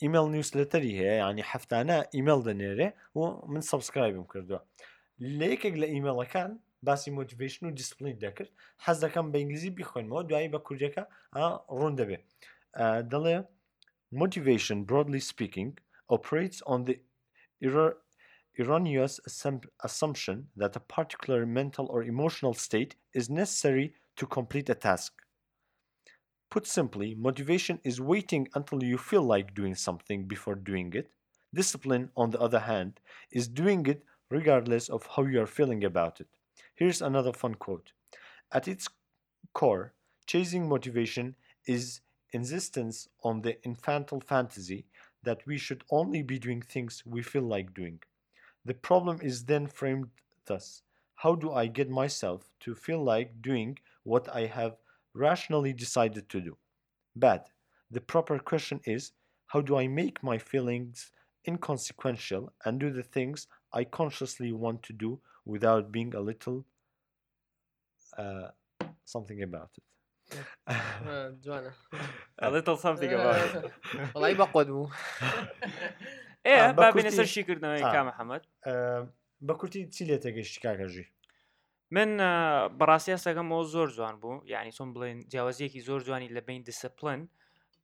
ئیمەل نیوسلتەری هەیە ینی هەفتانە ئیمەل دەنێرێ و من سبسکرایبم کردووە لە یەکێک لە ئیمەڵەکان باسی مۆتیڤشن و دیسپلین دەکرد حەز دەکەم بە ئینگلیزی بیخۆنمەوە دوایی بە کوردەکە ڕوون دەبێت دەڵێ motivation broadly speaking operates on the erroneous assumption that a particular mental or emotional state is necessary to complete a task. Put simply, motivation is waiting until you feel like doing something before doing it. Discipline, on the other hand, is doing it regardless of how you are feeling about it. Here's another fun quote At its core, chasing motivation is insistence on the infantile fantasy that we should only be doing things we feel like doing. The problem is then framed thus How do I get myself to feel like doing what I have rationally decided to do? Bad. The proper question is How do I make my feelings inconsequential and do the things I consciously want to do without being a little something about it جوانە ئەڵێ تڵ something about it وڵی بەقۆت بوو ئێ با بینە سەر شیکردنەوەی کا محەممەد بە کورتی چی لێ تێگەشتی کاکەژی من بەڕاستی ئەسەکەمەوە زۆر جوان بوو یعنی چۆن بڵێن جیاوازیەکی زۆر جوانی لە بین دیسپلن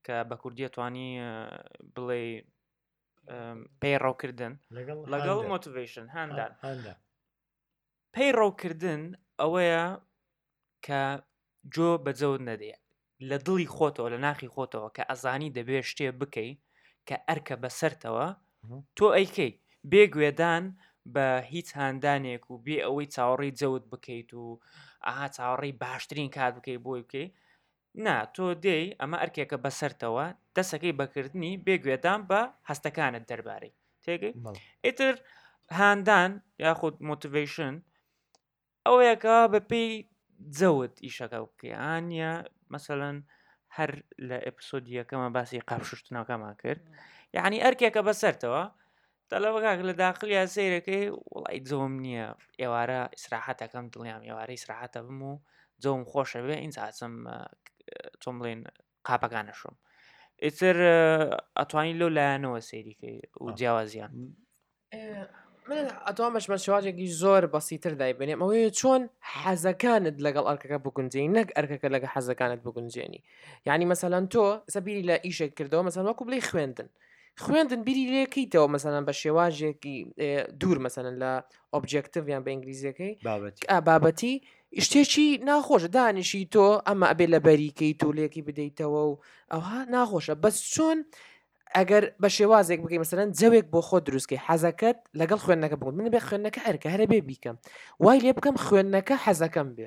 کە بە کوردیە توانی بڵێ پێڕەوکردن لەگەڵ مۆتیڤشن هەندان پەیڕەو کردن ئەوەیە کە جۆ بە جەوت نەدێ لە دڵی خۆتەوە لە ناخی خۆتەوە کە ئەزانی دەبێ شتێ بکەی کە ئەرکە بەسەرتەوە تۆ ئەیکەی بێگوێدان بە هیچ هاندانێک و بێ ئەوەی چاوەڕی جەوت بکەیت و ئاها چاوەڕی باشترین کات بکەیت بۆی بکەیت نا تۆ دێی ئەمە ئەرکێکە بەسەرتەوە دەسەکەی بەکردنی بێ گوێدان بە هەستەکانت دەربارەی تێگەی ئیتر هاندان یاخود مۆتیڤشن ئەوەیەکە بەپی جەوت ئیشەکە بکەیانە مەسەەن هەر لە ئەپسۆدیەکەمە باسی قاپشتنەکەمان کرد یعنی ئەرکێکە بەسەرتەوە تەلەبە کاک لە داخلیا سەیرەکەی وڵی جۆم نییە ئێوارە ئیسراحەتەکەم دڵیان ئێوارە ئیسراحەتە بم و جۆم خۆشە بێ ئینجا ئەچم چۆم بڵێن قاپەکانە شوم ئیتر ئەتوانی لەو لایەنەوە سەیریکەی و جیاوازیان ئەتوان بەشمە شێوازێکی زۆر بەسیتر دایبێنێم ئەوەیە چۆن حەزەکانت لەگەڵ ئەرکەکە بگونجێن نەک ئەرکەکە لەگە حەزەکانت بگونجێنی یعنی مەسەلەن تۆ سەبیری لە ئیشێک کردەوە مەسەن وەکو بڵی خوێندن خوێندن بیری لەکەیتەوە مەسەەن بە شێواژێکی دوور مەسەن لە ئۆبجێکتیڤ یان بە ئینگلیزیەکەی بابەتی شتێکی ناخۆش دانیشی تۆ ئەمە ئەبێ لە بەریکەی تۆ لێکی بدەیتەوە و ئەوها ناخۆشە بەس چۆن ئەگەر بە شێوازێک بکەی مەسەرەن جەوێک بۆ خۆ دروستکەی حەزەکەت لەگەڵ خوێندنەکە بوون من بێ خوێندنەکە ئەرکە هەرە بێ بیکەم وای لێ بکەم خوێندنەکە حەزەکەم بێ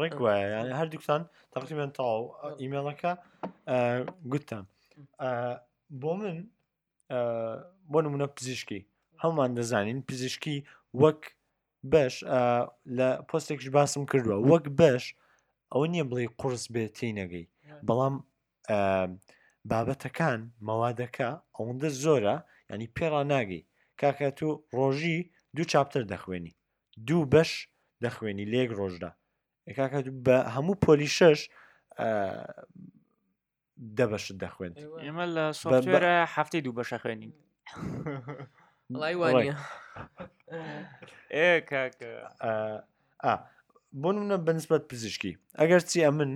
ڕێک وایە یانە هەردووکتان تەقریبن تەواو ئیمێڵەکە گوتم بۆ من بۆ نمونە پزیشکی هەمان دەزانین پزیشکی وەک بەش لە پۆستێکش باسم کردووە وەک بەش ئەوە نییە بڵێ قرس بێت تینەگەی بەڵام بابەتەکان مەوادەکە ئەوەندە زۆرە ینی پێڕا ناگەی کاکە تو ڕۆژی دوو چاپتر دەخوێنی دوو بەش دەخوێنی لێک ڕۆژدا کاکە بە هەموو پۆلی شش دەبەشت دەخوێنێت ئێمە لە سۆرە هەفتەی دوو بەشە خوێنین لای وایە بۆ منە بەنسبەت پزیشکی ئەگەر چی ئەمن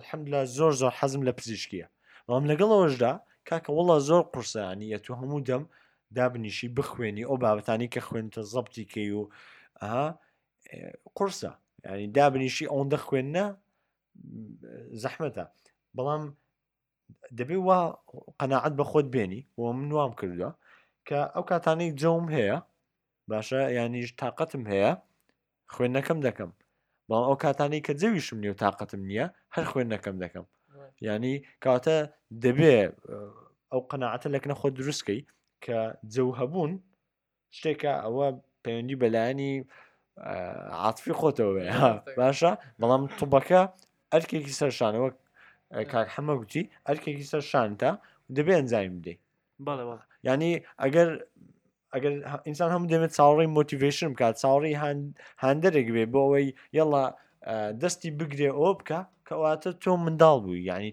الحمدللە زۆر زۆر حەزم لە پزیشکیە بەڵام لەگەڵەوەشدا کاکە وڵا زۆر قورسانی یە تو هەموو دەم دابنیشی بخوێنی ئەو بابەتانی کە خوێنتە زەبتی کەی و ئەها قورسە ینی دابنیشی ئەوەندە خوێندە زەحمەتە بەڵام دەبێ وا قەنەعەت بە خۆت بێنی و من وام کردووە کە ئەو کاتانەی جەوم هەیە باشە یانیش تااقەتم هەیە خوێندنەکەم دەکەم بەڵام ئەو کاتانی کە جەویشم نیە و تااقەتم نییە هەر خوێندنەکەم دەکەم ینی کاتە دەبێ ئەو قەنەعاتە لەکنە خۆ دروستکەی کە جەو هەبوون شتێکە ئەوە پەیوەندی بەلایانی عاتفی خۆتەوە باشە بەڵام طبەکە ئەرکێکی سەرشانەوە کاک حەمە گوتی ئەرکێکی سەر شانتە دەبێ ئەنجامی بدەیت ینی ئەگەر ئەگەر ئینسان هەموو دەمێت چاوەڕی مۆتیڤشن بکات چاوەڕی هاندەرێک بێ بۆ ئەوەی یەڵا دەستی بگرێ ئەو بکە کەواتە تۆ منداڵ بووی ینی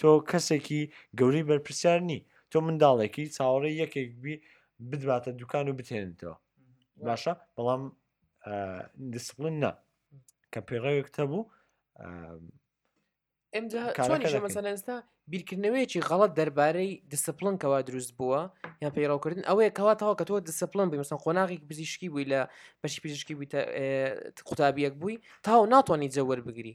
تۆ کەسێکی گەورەی بەرپرسیار نی تۆ منداڵێکی چاوەڕێ یەکێک بی بدباتە دوکان و بتێنێتەوە باشە بەڵام دیسپلین نا کە پێڕەوێک تە بوو ئێستا بیرکردنەوەیەکی غەڵت دەربارەی دیسپلن کەوا دروست بووە یان پەیڕاوکردن ئەوەیە کەواتەوە کە تۆ دیسپلن بووی مەسن قۆناغی پزیشکی بووی لە بەشی پزیشکی بوویتە قوتابیەک بووی تاو ناتوانانی جەوەر بگری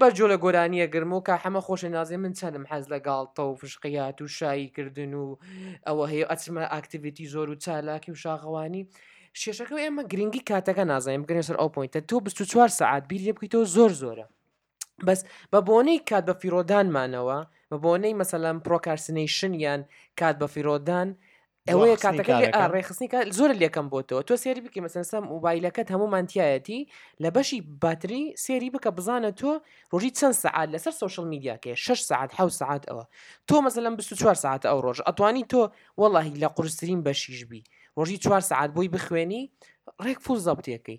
بەس جۆ لە گۆرانیە گرم و کا حەمە خۆشە نازێ من چەنم حەز لە گاڵتە و فشقیات و شایی کردن و ئەوە هەیە ئەچمە ئاکتیڤیتی زۆر و چالاکی و شاغەوانی شێشەکە و ئێمە گرنگی کاتەکە نازانین بگرێن سەر ئەو پوینتە تۆ 24 سعات بیر لێ بکەیتەوە زۆر زۆرە بەس بە بۆنەی کات بە فیرۆدانمانەوە بە بۆنەی مەسەلەم پرۆکارسنەیشن یان کات بە فیرۆدان ئەوەیە کاتەکە ڕێخستنی کار زۆر لەکەم بۆتەوە تۆ سێری بکە مەسەسە موبایلەکەت هەموو مانتیایەتی لە بەشی باتری سێری بکە بزانە تۆ ڕۆژی چەند سعات لەسەر سوۆشل میدیاکە 6 سعات ح سعات ئەوە تۆ مەزلم 24 سعات ئەو ڕۆژ ئەتوانی تۆ وەڵی لە قورسترین بەشیش بی ڕۆژی 4 سعات بۆی بخوێنی ڕێک فول زەبتەکەی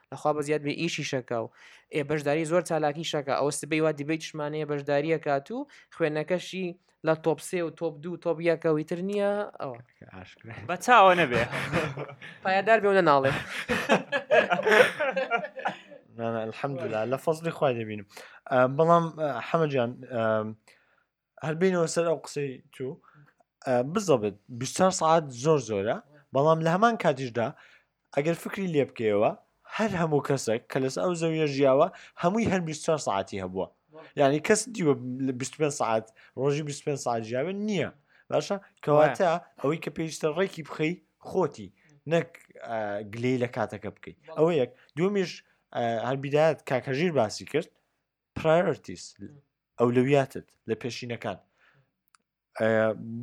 لەخوا بەزیاد بێ ئیشی شەکە و ئێ بەشداری زۆر چالاکی شەکە ئەوە سبەی وا دیبەی چشمانەیە بەشداریە کات و خوێنەکەشی لە تۆپسێ و تۆپ دوو تۆپ یەکەوەی تر نییە ئەوە بە چاوە نەبێ پایدار بێونە ناڵێ الحەمدلا لە فەزلی خخوای دەبینم بەڵام حەمەجان هەر بینەوە سەر ئەو قسەی تو بزەبێت 24 سعات زۆر زۆرە بەڵام لە هەمان کاتیشدا ئەگەر فکری لێ بکەیەوە هەر هەموو کەسێک کە لەس ئەو زەویە ژیاوە هەمووی هەر 24 سعاتی هەبووە یعنی کەس دیوە 25 سعات ڕۆژی 25 سعات ژیاوە نییە باشە کەواتە ئەوەی کە پێویستە ڕێکی بخەی خۆتی نەک گلەی لە کاتەکە بکەیت ئەوە یەک دومیش هەربیدات کاکەژیر باسی کرد پرایرتیس ئەولویاتت لە پێشینەکان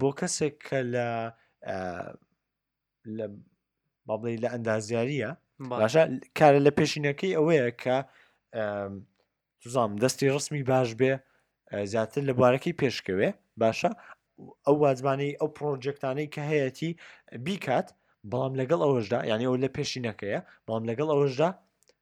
بۆ کەسێک کە لە لە بەڵی لە ئەندازیاریە باشە کارە لە پێشینەکەی ئەوەیە کە سوزام دەستی ڕسمی باش بێ زیاتر لە بارەکەی پێشکەوێ باشە ئەو واجبانەی ئەو پرۆژێکتانەی کە هەیەی بیکات بەڵام لەگەڵ ئەوەشدا یعنی ئەو لە پێشینەکەیە بەڵام لەگەڵ ئەوەشدا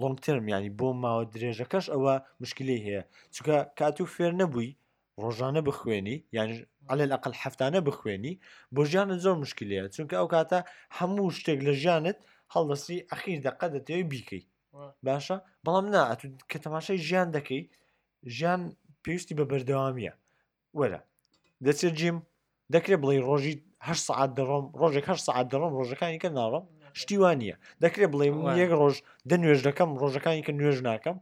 لۆنگ تێرم یانی بۆ ماوە درێژەکەش ئەوە مشکلی هەیە چکە کات و فێر نەبووی ڕۆژانە بخوێنی یانی على الأقل هەفتانە بخوێنی بۆ ژیانت زۆر مشکلەیە چونکە ئەو کاتە هەموو شتێک لە ژیانت هەڵدەسی ئەخیر دەقە دەتەوەی بیکەی باشە بەڵام نا کە تەماشای ژیان دەکەی ژیان پێویستی بە بەردەوامیە وەرە دەچێت جیم دەکرێت بڵێ ڕۆژی هە سعات دەڕۆم ڕۆژێک هە سعات دەڕۆم ڕۆژەکانی کە ناڕۆم شتیوان نیە دەکرێت بڵێ یەک ڕۆژ دە نوێژ دەکەم ڕۆژەکانی کە نوێژ ناکەم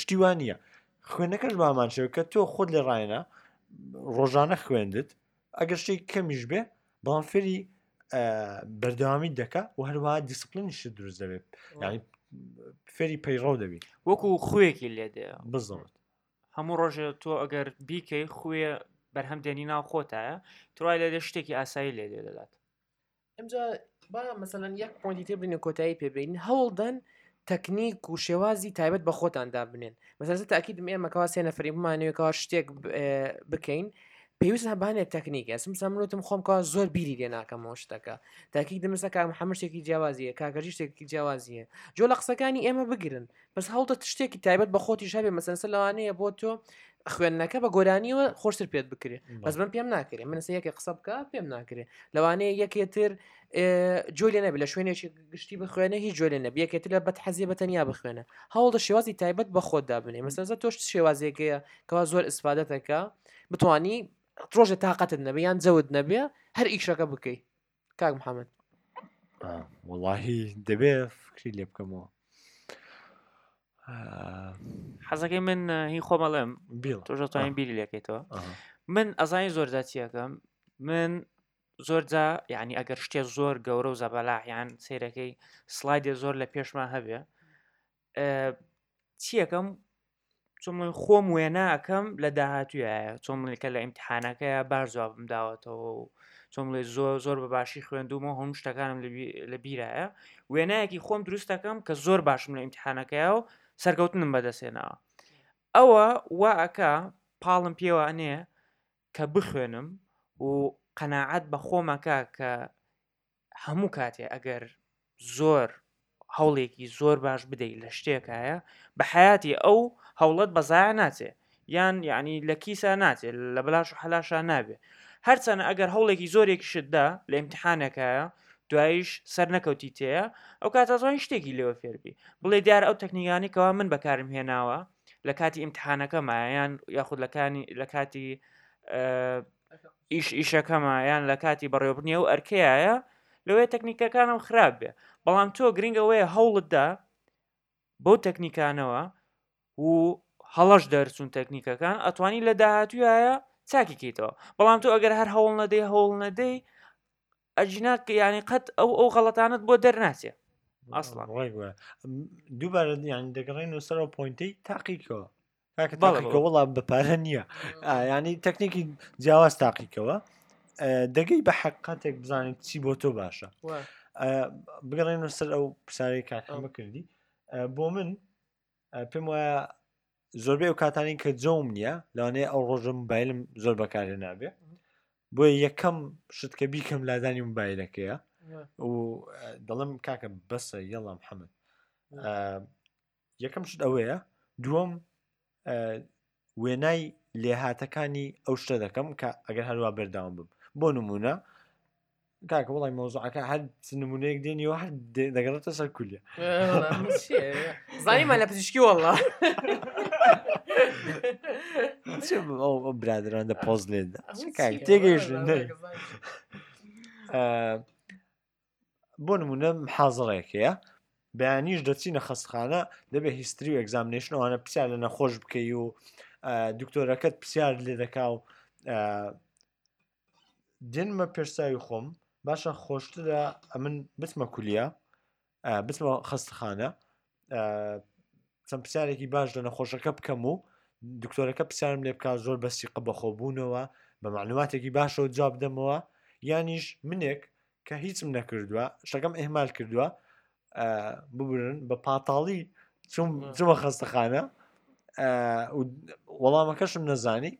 شتیوان نیە خوێنەکەش بامان شێو کە تۆ خۆت لێ ڕایەنە ڕۆژانە خوێندت ئەگەر شتێک کەمیش بێ بەڵام فێری بەردەوامی دەکە و هەروە دیسپلینیش دروست دەبێت ینی فێری پەیڕەو دەبیت وەکو خوێکی لێ دێ بزڵت هەموو ڕۆژێ تۆ ئەگەر بیکەی خوێ بەرهەم دێنی ناو خۆتایە تڕای لێ شتێکی ئاسایی لێ لێ دەدات ئەمجا با مەسەەن یەک پۆنتی تێ بنێ کۆتایی پێبین هەوڵدەن تەکنیک و شێوازی تایبەت بە خۆتان دابنێن مەسەر تاکیدم ئێمەکەوا سێ نەفری بمانەوەکەوا شتێک بکەین پێویست هەبانێت تەکنیک ئەسم سامنوتم خۆمکەوا زۆر بیری لێ ناکەمەوە شتەکە تاکی دمسە کام هەمشتێکی جیاوازیە کاگەری شتێکی جیاوازیە جۆ لە قسەکانی ئێمە بگرن بەس هەڵدەت شتێکی تایبەت بە خۆتیش هەبێ مەسەسە لەوانەیە بۆ تۆ خوێندنەکە بە گۆرانیەوە خۆشتر پێت بکرێت بەس من پێم ناکرێت من سەیەکە قسە بکە پێم ناکرێت لەوانەیە یەکێتر جۆلێ نەبێت لە شوێنێکی گشتی بخوێنە هیچ جۆلێ نەبێت یەکێتر لە بەت حەزیە بە تەنیا بخوێنە هەوڵدە شێوازی تایبەت بە خۆت دابنێ مەسەسە تۆش شێوازێکەیە کەوا زۆر ئسفادەتەکە بتانی ڕۆژە تااقەتت نەبێ یان جەوت نەبێ هەر ئیشەکە بکەیت کاک محەممەد وڵاهی دەبێ فکری لێ بکەمەوە حەزەکەی من هی خۆمەڵێم تۆژەتوانین بیری لەکەیتەوە من ئەزانی زۆر داچیەکەم من زۆرجا یعنی ئەگەر شتێ زۆر گەورە و زەبەلاحیان سیرەکەی سلایدێ زۆر لە پێشمان هەبێ چیەکەم چۆن خۆم وێنا ئەەکەم لە داهاتویە چۆن ملکە لە ئیمتحانەکە بار جوابم داوەتەوە و چۆن بڵێ زۆر زۆر بە باشی خوێندومە هەم شتەکانم لە بیرایە وێنایەکی خۆم دروستەکەم کە زۆر باشم لە ئیمتحانەکەیا و سەرکەوتنم بەدەستێنەوە ئەوە واکە پاڵم پێوە ئەنێ کە بخوێنم و قەنەعات بە خۆمەکە کە هەموو کاتێ ئەگەر زۆر هەوڵێکی زۆر باش بدەیت لە شتێکایە بە حیاتی ئەو هەوڵەت بەزایە ناچێ یان یعنی لە کیسە ناچێت لە بلاش و حەلاشا نابێ هەرچەنە ئەگەر هەوڵێکی زۆرێکی شتدا لە امتحانەکەە دوایش سەر نەکەوتی تەیە ئەو کاتەزوان شتێکی لێوە فێربی بڵێ دیار ئەو تەکنیگانی کەوا من بەکارم هێناوە لە کاتی امتحانەکەمایان یاخود لەکانی لە کاتی ئیش ئیشەکەمە یان لە کاتی بەڕێوەبردنی ئەو ئەرکەیە لەوەیە تەکنیکەکانم خراپ بێ بەڵام تۆ گرنگ ئەوەیە هەوڵتدا بەو تەکنیکانەوە و هەڵەش دەرچوون تەکنیکەکان ئەتوانی لە داهاتوایە چاکیکەیتەوە بەڵام تۆ ئەگەر هەر هەوڵ نەدەی هەوڵ نەدەی ئەجینا یانی قەت ئەو ئەو غەڵەتانت بۆ دەرناچێ ئەسڵ ڕێک دووبارە یان دەگەڕێن و سەرەوە پوینتی تاقیکەوە وڵا بەپارە نییە ینی تەکنێکی جیاواز تاقیکەوە دەگەی بە حقاتێک بزانیت چی بۆ تۆ باشە بگەڕێن و سەر ئەو پرسارەی کاکەمە کردی بۆ من پێم وایە زۆربەی ئەو کاتانی کە جەوم نییە لەوانەیە ئەو ڕۆژە موبایلم زۆر بەکارێ نابێ بۆیە یەکەم شت کە بیکەم لادانی موبایلەکەیە و دەڵم کاکە بەسە یەڵام حەمد یەکەم شت ئەوەیە دووەم وێنای لێهاتەکانی ئەو شتە دەکەم کە ئەگەر هەروە بەرداوام بم بۆ نمونە کاکە وڵی مۆزعەکە هەر نمونەیەک دێنی و هەر دەگەڕێتە سەر کولیە زانیمان لە پزیشکی وەڵە برادران دە پۆز لێدا تێگەیش بۆ نمونە حازڵەیەک هەیە بەیانیش دەچینە خەستخانە دەبێ هیستری و ئەگزامنیشنەوەوانە پرسیار لە نەخۆش بکەی و دکتۆرەکەت پرسیار لێ دەکا و دێنمە پێرساوی خۆم باشە خۆشترە ئەمن بچمە کولیە بچمە خەستخانە چەند پرسیارێکی باش لە نەخۆشەکە بکەم و دکتۆرەکە پرسیارم لێ بک زۆر بەسیقە بەخۆبوونەوە بە معنواتێکی باشەوە جواب دەمەوە یانیش منێک کە هیچم نەکردووە شەکەم ئەهمال کردووە ببرن بە پاتاڵی چومە خەستەخانە وەڵامەکەشم نەزانی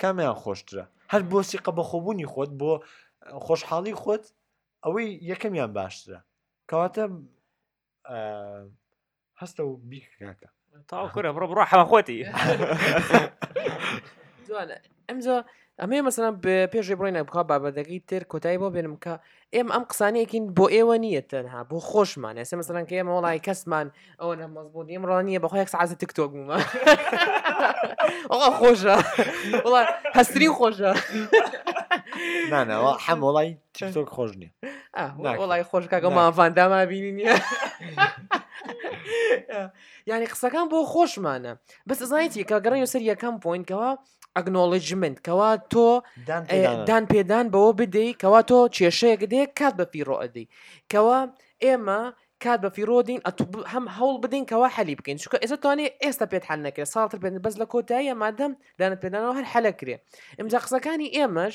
کامیان خۆشترە هەر بۆ سیقە بەخۆبوونی خۆت بۆ خۆشحاڵی خۆت ئەوەی یەکەمیان باشترە کەواتە هەستە و بیکاکە تاو خورە بڕۆ بڕۆ حەمە خۆتی جوانە ئەمجا ئەمێ مەسەن پێشێ بڕینە بخوا بابەتەکەی تر کۆتایی بۆ بێنم کە ئێمە ئەم قسانەیەکین بۆ ئێوە نییە تەنها بۆ خۆشمان ئێستا مەسەن کە ئێمە وڵی کەسمان ئەوە لە مەزبوون ئێم ڕانیە بەخۆ یەک سعازە تکتۆک بوومە ئەوە خۆشە هەستری خۆشە نانەوە حەم وڵی تیکتۆک خۆش نییە ئا، ناکرێت. وەڵای خۆش کاکە ناکرێت. ماڤانداما بینی نییە یعنی قسەکان بۆ خۆشمانە بەس زانیتی کە گەڕێن سەر یەکەم پوینتکەوە ئەگنۆڵجمنت کەوا تۆ دان ئێ، پێدانە. دان پێدان بەوە بدەی کەوا تۆ کێشەیەک دێ کات بە فیڕۆ ئەدەی کەوا ئێمە کات بە فیڕۆ دین ئەتو ب- هەم هەوڵ بدەین کەوا حەلی بکەین چکە ئێستا توانێ ئێستا پێت حل نەکرێت ساڵتر پێ بەس لە کۆتاییە مادەم دانە پێدانەوە هەر حەلەکرێ ئمجا قسەکانی ئێمەش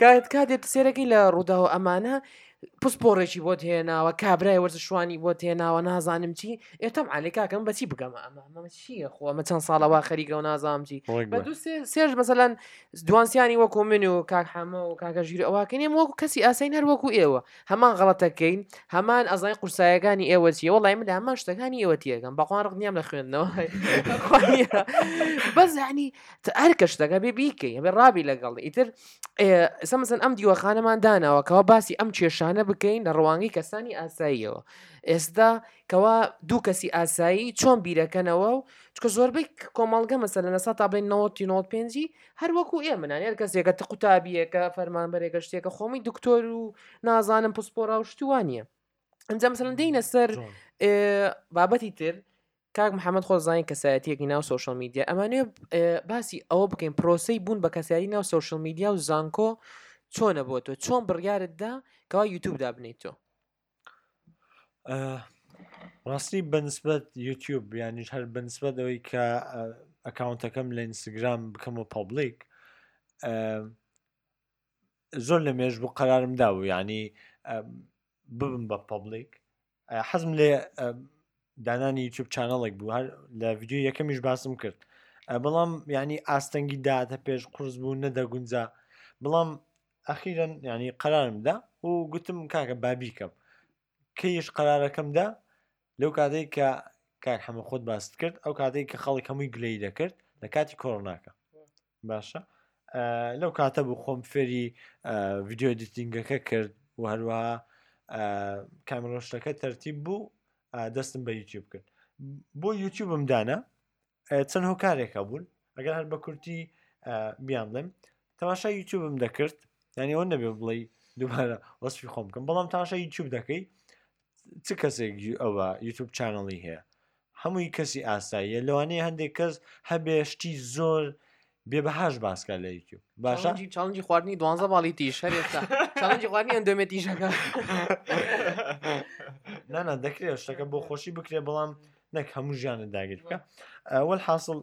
کات کاتێت سێرەکەی لە ڕووداوە ئەمانە پسپۆڕێکی بۆت هێناوە کابرای وەرزشوانی بۆت هێناوە نازانم چی ئێتم علیکاکەم بەچی بگەمە ئەمە چییە خۆمە چەند ساڵەوە خەریکە و نازام چی سێژ مەسەلاەن دوانسیانی وەکو من و کاک حەمە و کاکە ژیر ئەوواکەێم وەکو کەسی ئاسین هەر وەکو ئێوە هەمان غەڵەتەکەین هەمان ئەزای قورسایەکانی ئێوە چیە وڵی من هەمان شتەکانی ئێوە تێگەم بەخوان ڕقنیام لە خوێندنەوە بەزانی هەر کە شتەکە بێ بیکەی هەبێ ڕابی لەگەڵ ئیتر سەمەسن ئەم دیوەخانەمان داناوە کەوا باسی ئەم کێشانە بکەین لە ڕوانگەی کەسانی ئاساییەوە ئێستا کەوا دوو کەسی ئاسایی چۆن بیرەکەنەوە و چکە زۆربەی کۆمەڵگە مەسە لە نەسا تا بڵێن 90 پێنجی هەر وەکو ئێمە نانێر کەسێکە تە قوتابیەکە فەرمانبەرێکە شتێکە خۆمی دکتۆر و نازانم پسپۆرا و شتوانە ئەنجام سەرن دێنە سەر بابەتی تر کاک محەممەد خۆزانین کەسایەتیەکی ناو سوۆشل میدیا ئەمانێ باسی ئەوە بکەین پرۆسی بوون بە کەسیاری ناو سوۆشل میدیا و زانکۆ چۆنە بۆ تۆ چۆن بڕیارتدا کەوا یوتوب دابنیت تۆ ڕاستی بەنسبەت یوتیوب بیانیش هەر بەنسبەت ئەوەی کە ئەکاونتەکەم لە ئینستاگرام بکەم و پبلیک زۆر لە مێژ بوو قەرارم دابوو ینی ببم بە پبلیک حەزم لێ دانانی یوتیوب چانەڵێک بوو هەر لە ویددیو یەکەمیش باسم کرد بەڵام ینی ئاستەنگی دااتە پێش قرس بوو نەدەگونجا بڵام ئەخیرەن ینی قەرارمدا و گوتم کاکە بابیکەم کەیش قەرارەکەمدا لەو کاتێک کە کاک حەمە خۆت باست کرد ئەو کاتێک کە خەڵک هەمووی گلەی دەکرد لە کاتی کۆرۆناکە باشە لەو کاتە بوو خۆم فێری ڤیددیو دیتینگەکە کرد و هەروەها کامرۆشتەکە تەرتیب بوو دەستم بە یوتیوب کرد بۆ یوتیوبم دانا چەند هۆکارێک هەبوون ئەگەر هەر بە کورتی بیان بڵێم تەماشا یوتیوبم دەکرد یانیەوە نەبێ بڵێ دوبارە وەسفی خۆم بکەم بەڵام تاشا یوتیوب دەکەی چ کەسێک ئەوە یوتوب چانەڵی هەیە هەمووی کەسی ئاساییە لەوانەیە هەندێک کەس هەبێ شتی زۆر بێ بەهاش باسکە لە یوتیوب باشە چاڵنجی- چاڵنجی خواردنی دوانزە باڵی تیش هەر ئێستا چاڵنجی خواردنی ئەندۆمێ تیشەکە نانا دەکرێت شتەکە بۆ خۆشی بکرێت بەڵام نەک هەموو ژیانت داگیر بکە ئەوەل حاصل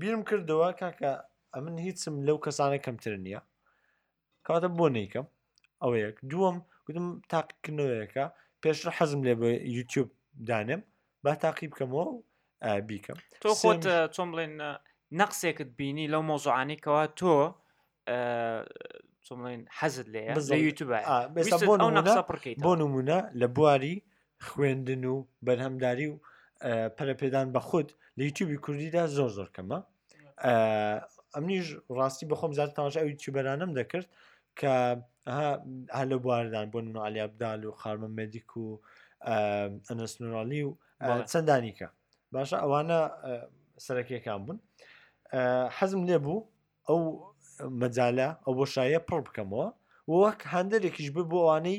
بیرم کردەوە کاکە ئەمن هیچم لەو کەسانە کەمتر نییە کەواتە بۆ نیکەم ئەوە یەک دووەم گوتم تاقیکردنەوەیەەکە پێش حەزم لێ بە یوتیوب دانێم با تاقی بکەمەوە و بیکەم تۆ خۆت چۆن بڵێن نەقسێکت بینی لەو مۆزوعانی کەوا تۆ چڵێن حەزت لێ یوتوب بۆ نمونە لە بواری خوێندن و بەرهەمداری و پەرەپێدان بە خودت لە یوتیوبی کوردیدا زۆر زۆر کەمە ئەمنیش ڕاستی بەخۆم زیاتر تەماشا ئەو یوتیوبەرانەم دەکرد کە هەر لە بواردان بۆ نمونە علی عبدال و خارمە مەدیک و ئەنەس نورالی و بەڵێ. چەندانیکە باشە ئەوانە ئە، سەرەکیەکان بوون ئە، حەزم لێ بوو ئەو مەجالە ئەو بۆشایە پڕ بکەمەوە وەک هاندەرێکیش بێ بۆ ئەوانەی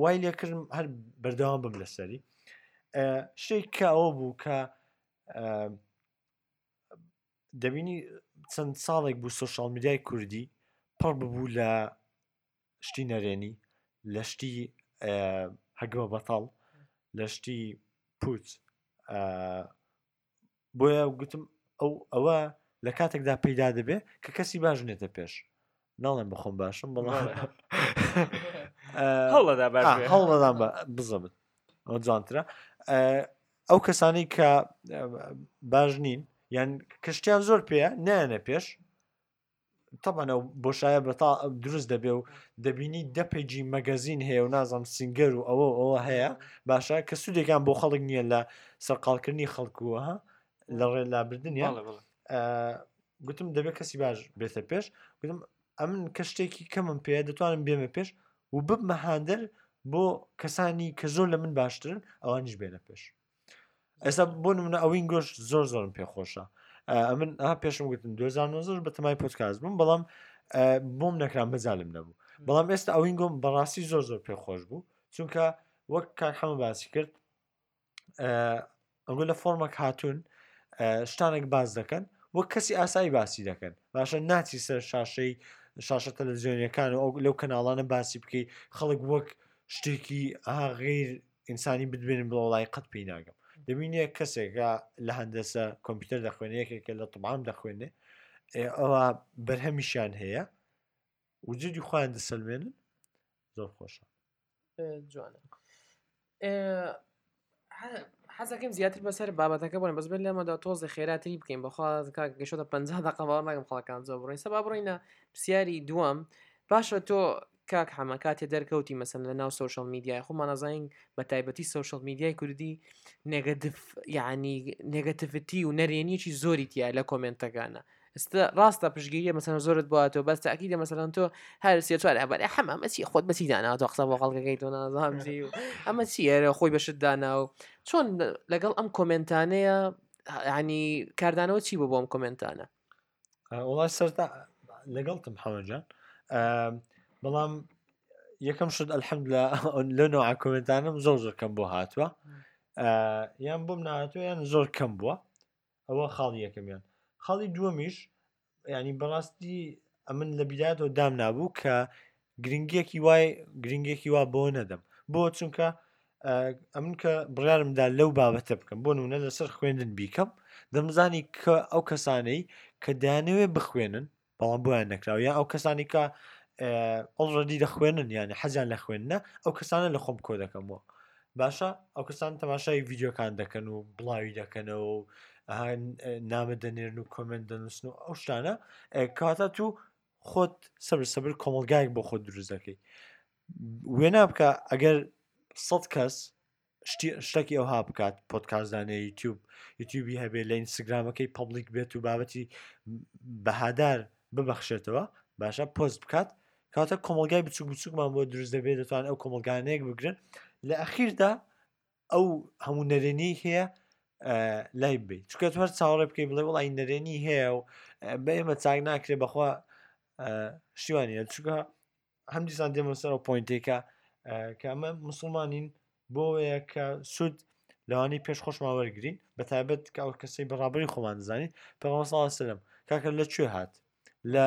وای لێکردم هەر بەردەوام بم لەسەری شتێک کە ئەوە بوو کە دەبینی چەند ساڵێک بوو سوۆشال میدیای کوردی پڕ ببوو لە شتی نەرێنی لە شتی هەگوە بەتاڵ لە شتی پوچ بۆیە گوتم ئەو ئەوە لە کاتێکدا پەیدا دەبێت کە کەسی باش نێتە پێش ناڵێن بخۆم باشم بەڵام هەڵدا هەڵدان بزەبت ئەو جوانترە ئەو کەسانی کە باش نین یان کەشتیان زۆر پێە نیانە پێش تەبەن ئەو بۆشایە بەتا دروست دەبێ و دەبینی دە پێجی مەگەزین هەیە و نازانم سنگەر و ئەوە ئەوە هەیە باشە کە سوودێکان بۆ خەڵک نییە لە سەرقالکردنی خەڵکووە لە ڕێ لابردنیان گوتم دەبێت کەسی باش بێتە پێش گوتم ئەمن کە شتێکی کەمم پێ دەتوانم بێمە پێش و ببمە هاندەر بۆ کەسانی کە زۆر لە من باشترن ئەوانیش بێنە پێش ئێستا بۆ منە ئەوین گۆش زۆر زۆرم پێخۆشە ئەمن ئا پێشم گوتن 2009 بە تەمای پۆتکاس بووم بەڵام بۆم نەکران بەزانم نەبوو بەڵام ئێستا ئەوین گۆم بەڕاستی زۆر زۆر پێخۆش بوو چونکە وەک کاک حەمە باسی کرد ئەگو لە فۆرمەک هاتوون شتانێک باز دەکەن وەک کەسی ئاسایی باسی دەکەن باشە ناچی سەر شاشەی شاشە تەلەزیۆنیەکان و ئەو لەو کەناڵانە باسی بکەی خەڵک وەک شتێکی ئاغیر ئینسانی بدوێنم بڵێ وەڵای قەت پێی ناگەم دەبینێ کەسێکە لە هەندەسە کۆمپیوتەر دەخوێنێ یەکێکە لە طبعام دەخوێنێ ئەوە بەرهەمیشیان هەیە وجودی خۆیان دەسەلمێنن زۆر خۆشە جوانە حەزەکەم زیاتر بەسەر بابەتەکە بن بەس بێت لەمەدا تۆزە خێراتری بکەین بەخوا گەشتە پ دقەوە ناگەم خەڵکان زۆر بڕین سەبا بڕینە پرسیاری دووەم باشە تۆ کاک حەمە کاتێ دەرکەوتی مەسەن لە ناو سوشل میدیای خۆمان ئەزانین بە تایبەتی سوشل میدیای کوردی نێگەتف یعنی نێگەتفتی و نەرێنیەکی زۆری تیا لە کۆمنتەکانە ئستا ڕاستە پشگیریە مەسەن زۆرت باتەوە بەس تاکیدە مەسەن تۆ هەر سێ چوار هەبەر حەمە مەسی خۆت بەسی داناوە قسە بۆ خەڵکەکەی تۆ نازانجی و ئەمە چیەرە خۆی بەشت دانا و چۆن لەگەڵ ئەم کۆمنتانەیە ینی کاردانەوە چی بۆ بۆم کۆمنتانە وڵای سەرتا لەگەڵتم حەوەجان بەڵام یەکەم شت ئەلحەمد لە لە نوع کۆمنتانم زۆر زۆر کەم بۆ هاتووە یان بۆم ناتوە یان زۆر کەم بووە ئەوە خاڵی یەکەمیان خاڵی دووەمیش ینی بەڕاستی ئەمن لە بیداتەوە دام نابوو کە گرنگیەکی وای گرنگێکی وا بۆ نەدەم بۆ چونکە ئەمن کە بڕارمدا لەو بابەتە بکەم بۆ نمونە لەسەر خوێندن بیکەم دەمزانی کە ئەو کەسانەی کە دانەوێ بخوێنن بەڵام بۆیان نەکراوە یا ئەو کەسانی کە ئەڵڕەدی دەخوێنن یانە حەزیان لە خوێندنە ئەو کەسانە لە خۆم کۆ دەکەمەوە باشە ئەو کەسان تەماشای ڤیددیوکان دەکەن و بڵاوی دەکەنەوە و نامە دەنێرن و کۆمنت دەنووسن و ئەو شتانە کاتە تو خۆت سەبر سەبر کۆمەلگایەک بۆ خۆت دروست دەکەی وێنا بکە ئەگەر سەد کەس شتێکی ئەوها بکات پۆتکازدانە یوتیوب یوتیوبی هەبێت لە ئینستاگرامەکەی پبلیک بێت و بابەتی بەهادار ببەخشێتەوە باشە پۆست بکات کاتە کۆمەلگای بچوک بچوکمان بۆ دروست دەبێت دەتوان ئەو کۆمەلگانەیەک بگرن لە ئەخیردا ئەو هەموو نەرێنی هەیە لای بی چکە هەر چاوەڕێ بکەی بڵێ وڵی نەرێنی هەیە و بە ئێمە چاک ناکرێ بەخوا شتیوانە چکە هەم دیسان دێمە سەر و پوینتێکە کە ئەمە مسلمانین بۆیە کە سوود لەوانی پێش خۆشمان وەرگین بە تایبەت کە ئەو کەسی بەڕابری خۆمان دەزانین پێغمساڵ سلم کاکە لە کوێ هات لە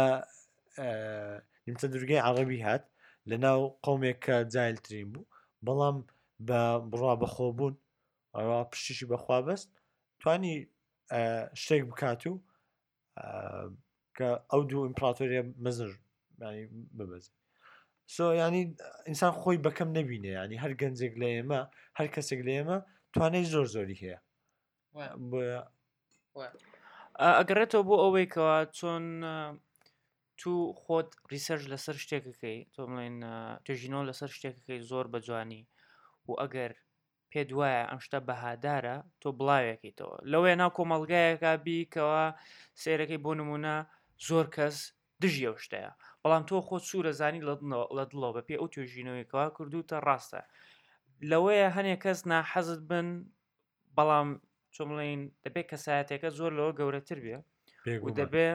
نیمچە دورگەی عەڕەبی هات لە ناو قومێک کە جاهلترین بوو بەڵام بە بڕا بەخۆ بوون ئەوا پشتیشی بەخوا بەست توانی شتێک بکات و کە ئەو دوو ئیمپراتۆریە مەزر ببز سۆ ینی ئینسان خۆی بەکەم نبینێ ینی هەر گەنجێک لە ئێمە هەر کەسێک لە ئێمە توانای زۆر زۆری هەیە بۆە ئەگەڕێتەوە بۆ ئەوەی کەوا چۆن تو خۆت ریسەرش لەسەر شتێکەکەی تۆ بڵێن توێژینەوە لەسەر شتێکەکەی زۆر بە جوانی و ئەگەر پێ دوایە ئەم شتە بەهادارە تۆ بڵاوێکیتەوە لەوەیە ناو کۆمەلگایەکە بیکەوە سێرەکەی بۆ نمونە زۆر کەس دژی ئەو شتەیە بەڵام تۆ خۆ سوورە زانی لە دڵەوە بە پێ ئەو توێژینەوەیکەوا کردوتە ڕاستە لەوەیە هەنێک کەس ناحەزت بن بەڵام چۆن بڵین دەبێت کەسایەتەکە زۆر لەوە گەورەتر بێ و دەبێ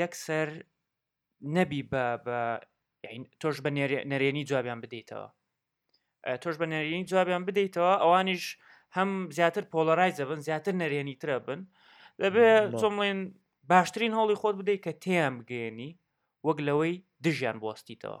یەکسەر نەبی بە بە تۆش بە نەرێنی جوابیان بدەیتەوە تۆش بە نەرێنی جوابیان بدەیتەوە ئەوانیش هەم زیاتر پۆلەرایزە بن زیاتر نەرێنی ترە بن دەبێ چۆمڵێن باشترین هەوڵی خۆت بدەیت کە تێیان بگەێنی وەک لەوەی دژیان بستیتەوە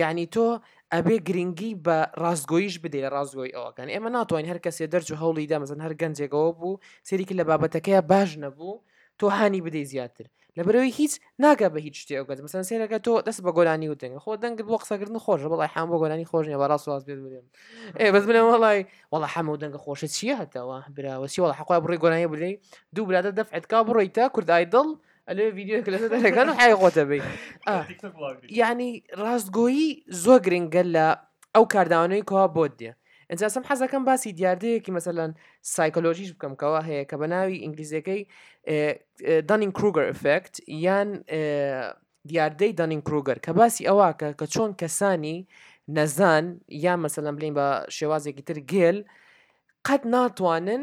یەعنی تۆ ئەبێ گرنگی بە ڕاستگۆیش بدەی لە ڕاستگۆی ئەوەکان ئێمە ناتوانین هەر کەسێ دەرج و هەوڵی دا مەزن هەر گەنجێکەوە بوو سێریکی لە بابەتەکەی باش نەبوو تۆ هانی بدەی زیاتر لەبەرەوەی هیچ ناگە بە هیچ شتێ ئەوگەت مەسەن سێرەکە تۆ دەست بە گۆرانی و دەنگ خۆ دەنگت بۆ قسەکردن خۆش بەڵی حام بۆ گۆرانی خۆش نیە بەڕاست واز بێت بێن ئێ بەس بنە وڵی وڵە حەمە دەنگە خۆشە چیە هەتەوە براوەسی وڵە حقا بڕی گۆرانی بدەی دوو برادە دەفعتکا بڕیتە کورد ئایدڵ ئەلێ ڤیددیوەک لە دەرەکان حای خۆتە بی ینی ڕاستگۆیی زۆر گرنگە لە ئەو کارداوانەی کوا بۆ دێ ئەجاسم حەزەکەم باسی دیاردەیەکی مەسەلاەن سایکۆلۆژیش بکەم کەەوە هەیە کە بە ناوی ئینگلیزیەکەی دانین کروگەر ئفکت یان دیاردەی دانین کروگەر کە باسی ئەوواکە کە چۆن کەسانی نەزان یان مەسەلەن بلین بە شێوازێکی تر گێل قەت ناتوانن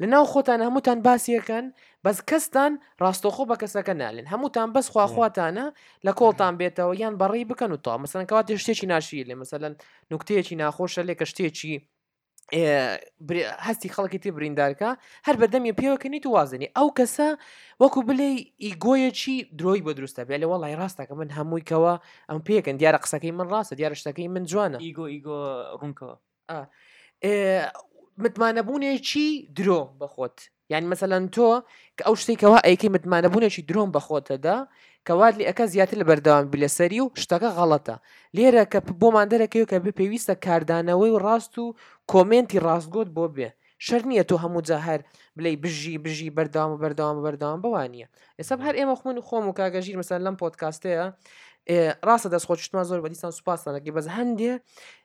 لە ناو خۆتان هەمووتان باسیەکەن بەس کەستان ڕاستەخۆ بە کەسەکە نالێن هەمووتان بەس خواخواتانە لە کۆڵتان بێتەوە یان بەڕی بکەن و تا مەسەن کەوات شتێکی ناشی لێ مەسەەن نوکتەیەکی ناخۆشە لێکە شتێکی هەستی خەڵکی تی بریندارکە هەر بەدەمی پێوەکەنیت و وازنی ئەو کەسە وەکو بلێ ئیگۆیەکی درۆی بە دروستە بێ لە وڵی ڕاستەکە من هەموویکەوە ئەم پێکەن دیارە قسەکەی من ڕاستە دیارە شتەکەی من جوانە ئیگۆ ئیگۆ ڕوونکەوە متمانەبوونێکی درۆ بەخۆت یعنی مەسەەن تۆ کە ئەو شتێکەوە ئەیکەی متمانەبوونێکی درۆم بەخۆتەدا کەوات لە ئەەکە زیاتر لە بەردەوام بی لە سەری و شتەکە غەڵەتە لێرە کە بۆمان دەرەکەی کە پێویستە کاردانەوەی و ڕاست و کۆمنتی ڕاستگۆت بۆ بێ شەر نییە تۆ هەموو جاهر بلی بژی بژی بەردەوام و بەردەوام بەردەوام بوانە ئێستا هەر ئێمە خۆن خۆم و کاگەژیر مەسەر لەم پۆتکاستەیە ڕاستە دەست خۆشتمان زۆر بەدیسان سوپاسانەکە بەس هەندێ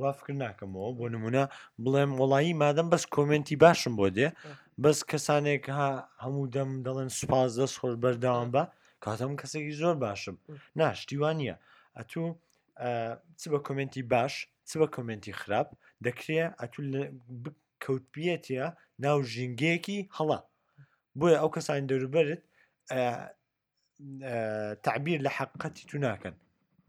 وا فکر ناکەمەوە بۆ نمونە بڵێم وڵایی مادەم بەس کۆمنتی باشم بۆ دێ بەس کەسانێک ها هەموو دەم دەڵێن سوپاس دەست خۆش بەرداوام بە کاتەم کەسێکی زۆر باشم ناشتیوان نیە ئەتوو چ بە کۆمنتی باش چ بە کۆمنتی خراپ دەکرێ ئەتو کەوتبیەتە ناو ژینگەیەکی هەڵا بۆیە ئەو کەسانی دەوروبرد تەعبیر لە حەقیقەتی تو ناکەن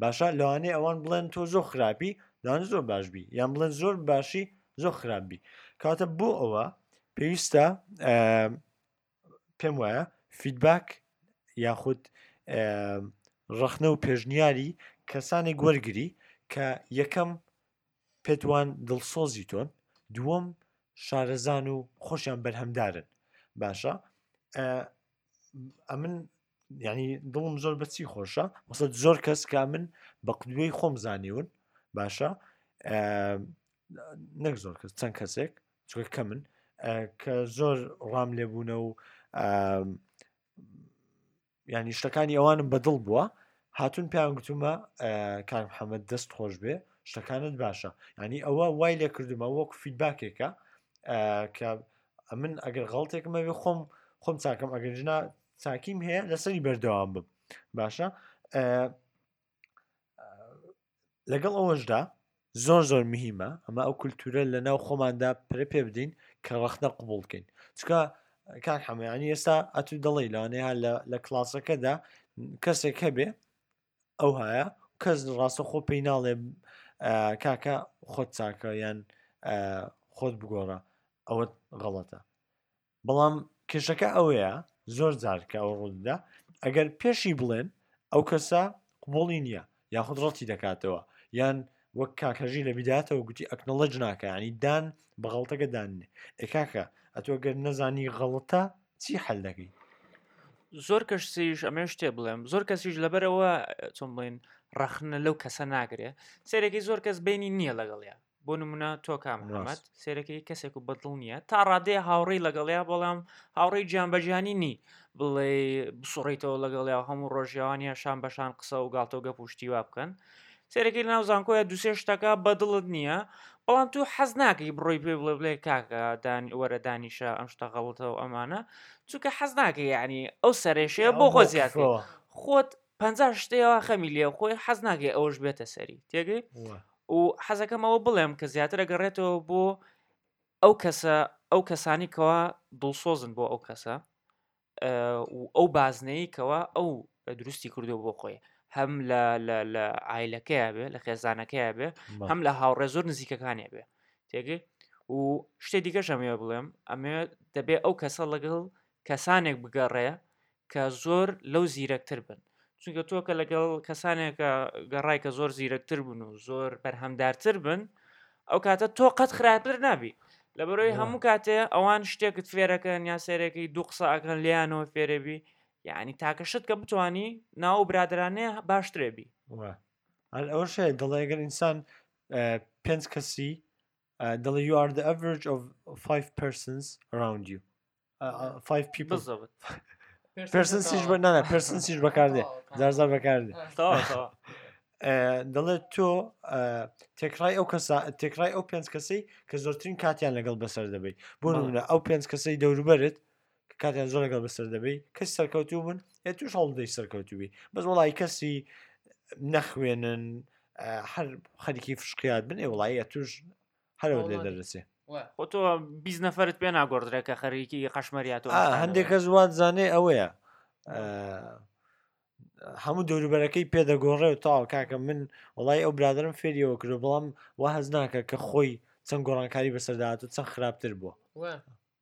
باشە لەوانەیە ئەوان بڵێن تۆ زۆر خراپی لەوانە زۆر باش بی یان بڵێن زۆر باشی زۆر خراپ بی کاتە بۆ ئەوە پێویستە پێم وایە فیدباک یاخود ڕەخنە و پێشنیاری کەسانێک وەرگری کە یەکەم پێتوان دڵسۆزی تۆن دووەم شارەزان و خۆشیان بەرهەمدارن باشە ئەمن ینی دڵم زۆر بەچی خۆشە مەسە زۆر کەس کا من بە قودوەی خۆم زانیون باشە نەک زۆر کەس چەند کەسێک چۆ کە من کە زۆر ڕام لێبوونە و ینی شتەکانی ئەوانم بە دڵ بووە هاتون پێیان گوتومە کار محەممەد دەست خۆش بێ شتەکانت باشە ینی ئەوە وای لێ کردومە وەک فیدباکێکە کە ئەمن ئەگەر غڵتێکم ئەوێ خۆم خۆم چاکەم ئەگەر ژنا چاکیم هەیە لەسەری بەردەوام بم باشە لەگەڵ ئەوەشدا زۆر زۆر مهمە ئەمە ئەو کولتورە لە ناو خۆماندا پرە پێ بدەین کە ڕەخنە قوبولکەین چکە کار حەمەیانی ئێستا ئەتو دەڵی لەوانەیە لە کلاسەکەدا کەسێک هەبێ ئەو هایە کەس ڕاستەخۆ پێی ناڵێ کاکە خۆت چاکە یان خۆت بگۆڕە ئەوە غەڵەتە بەڵام کێشەکە ئەوەیە زۆر جارکە ئەو ڕووندا ئەگەر پێشی بڵێن ئەو کەسە قوبڵی نییە یاخود ڕەتی دەکاتەوە یان وەک کاکەژی لە بیداتەوە گوتی ئەکنەڵەج ناکەیانی دان بە غڵتەکە دانێ ئێکاکە ئەتۆ گەر نەزانی غڵتە چی حل دەکەی زۆر کەسیش ئەمێ شتێ بڵێم زۆر کەسیش لەبەرەوە چۆن بڵین ڕەخنە لەو کەسە ناگرێ سێرەکەی زۆر کەس بینی نییە لەگەڵیا بۆ نمونە تۆ کامڕات سێرەکەی کەسێک و بەدڵ نییە تا ڕادێ هاوڕێی لەگەڵیا بەڵام هاوڕێی جیان بەجیانی نی بڵێ بسوڕیتەوە لەگەڵیا هەموو ڕۆژیاوانە شان بەشان قسە و گاڵتەوگە پشتیوا بکەن سەیرەکەی لەناو زانکۆیە دوسێ شتەکە بەدڵت نییە بەڵام تو حەز ناکەی بڕۆی پێ بڵێ بڵێ کاکە وەرە دانیشە ئەم شتە غەڵتەوە ئەمانە چونکە حەز ناکە یعنی ئەو سەرێشەیە بۆ خۆ زیات خۆت پ شتەوە خەمی لێ خۆی حەز ناگەی ئەوش بێتە سەری تێگەی و حەزەکەمەوە بڵێم کە زیاتر ئەگەڕێتەوە بۆ ئەو کەسە ئەو کەسانی کەوا دڵسۆزن بۆ ئەو کەسە ئەو بازنەیە کەەوە ئەو دروستی کردو بۆ خۆی هەم لە ئایلەکەیا بێ لە خێزانەکەیا بێ هەم لە هاوڕێ زۆر نزیکەکانێ بێ تێگەی و شتێ دیگە ژەمێ بڵێم ئەمێ دەبێ ئەو کەسە لەگەڵ کەسانێک بگەڕێ کە زۆر لەو زیرەکتر بن چونکە تۆ کە لەگەڵ کەسانێکە گەڕای کە زۆر زیرەکتر بن و زۆر بەرهەمدارتر بن ئەو کاتە تۆ قەت خراپتر نابی لە بەرۆی هەموو کاتێ ئەوان شتێکت فێرەکەن یا سێرەکەی دوو قسە ئەگەن لیانەوە فێرەبی یعنی تاکە شت کە بتانی ناو برادرانەیە باشترێبی ئەوە شێ دەڵێگەر ئینسان پێنج کەسی دەڵی you are the average of five persons around you فایف پیپل بالضبط پرسنسیش بە نانە پرسنسیش بەکاردێ زارزار بەکاردێ تەواو تەواو دەڵێت تۆ تێکڕای ئەو کەسە تێکڕای ئەو پێنج کەسەی کە زۆرترین کاتیان لەگەڵ بەسەر دەبیت بۆ نمونە ئەو پێنج کەسەی دەوروبەرت کە کاتیان زۆر لەگەڵ بەسەر دەبیت کەس سەرکەوتوو بوون ئێ توش هەڵدەی سەرکەوتوبی بەس وڵی کەسی نەخوێنن هەر خەریکی فشقیات بنێ وڵایە توش هەرەوە لێ دەرەچێ خۆ تۆ بیست نەفرت پێ ناگۆڕدرێ کە خەریکی قەشمەریات و هەندێک کەس وات زانێ ئەوەیە هەموو دەوروبەرەکەی پێدەگۆڕێ و تاو کاکە من وڵی ئەو برادرم فێریەوە کرۆ بەڵام وا هەز ناکە کە خۆی چەند گۆڕانکاری بەسەرداات و چەند خراپتر بووە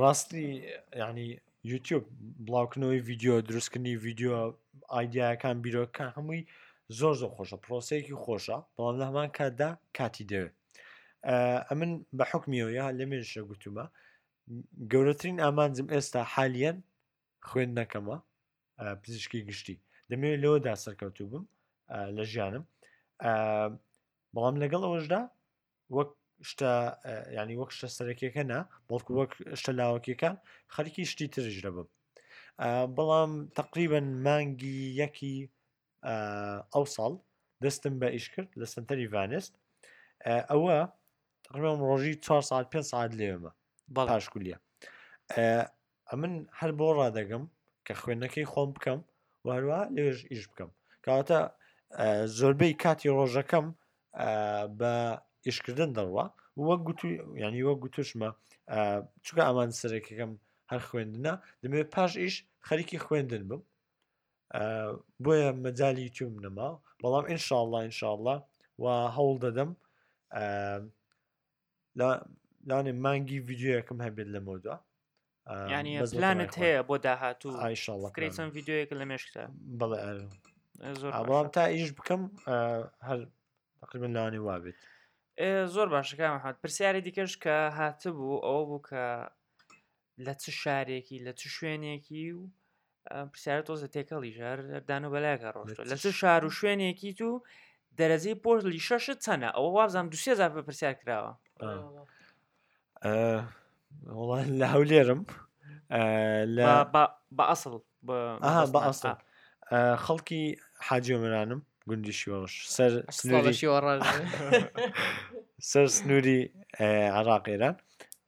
ڕاستی یعنی یوتیوب بڵاوکردنەوەی ڤیددیو دروستکردنی ڤیددیو ئایدایەکان بیرۆکە هەمووی زۆر زۆر خۆشە پرۆسەیەکی خۆشە بەڵام لە هەمان کاتدا کاتی دەوێت ئەمن بە حکمیەوە یا لە مێژە گوتومە گەورەترین ئامانجم ئێستا حالیان خوێندنەکەمە پزیشکی گشتی دەمەوێت لەوەدا سەرکەوتوو بم لە ژیانم بەڵام لەگەڵ ئەوەشدا وەک شتە ینی وەک شتە سەرەکیەکە نا بەڵکو وەک شتە لاوەکیەکان خەرکی شتی ترش دەبم بەڵام تقریبن مانگی یەکی ئەو ساڵ دەستم بە ئیش کرد لە سنتەری ڤانست ئەوە ڕێم ڕۆژی 4 ساعت پێ ساعت لێمە بەڵاشکولیە ئەمن هەر بۆ ڕادەگەم کە خوێندنەکەی خۆم بکەم و هەروە لێژ ئیش بکەم کەواتە زۆربەی کاتی ڕۆژەکەم بە ئیشکردن دەڕوە وەک گوتو ینی وەک گوتوشمە چکە ئامان سەرەکەکەم هەر خوێندنە دەبێ پاش ئیش خەریکی خوێندن بم بۆیە مەجای یوتیوم نەما بەڵام ئینشاءله ئینشاءله و هەوڵ دەدەم لاێ مانگی ڤیددیوەکەم هەبێت لە مۆدا ینی پلانت هەیە بۆ داهاتوو ئایشڵکرێت چەند ڤیددیوەیەک لە مێشکدا بڵێ زۆرڵام تا ئیش بکەم هەر تقریبن لانی وابێت زۆر باشەکان هاات پرسیاری دیکەش کە هاتبوو ئەوە بوو کە لە چ شارێکی لە چ شوێنێکی و پرسیارە تۆزە تێکەڵی ژار دان و بەلاگە ڕۆشتە لە چ شار و شوێنێکی تو دەرەزی پۆلی شەشت چەنە ئەوە وابزان دوسێ زار بە پرسیار کراوە وڵان لە هەولێرم بە ئەسڵ بە ئەسڵ خەڵکی حاجێمرانم گوندی شیوەڕش سەر سنووری سەر سنووری عراق ئێران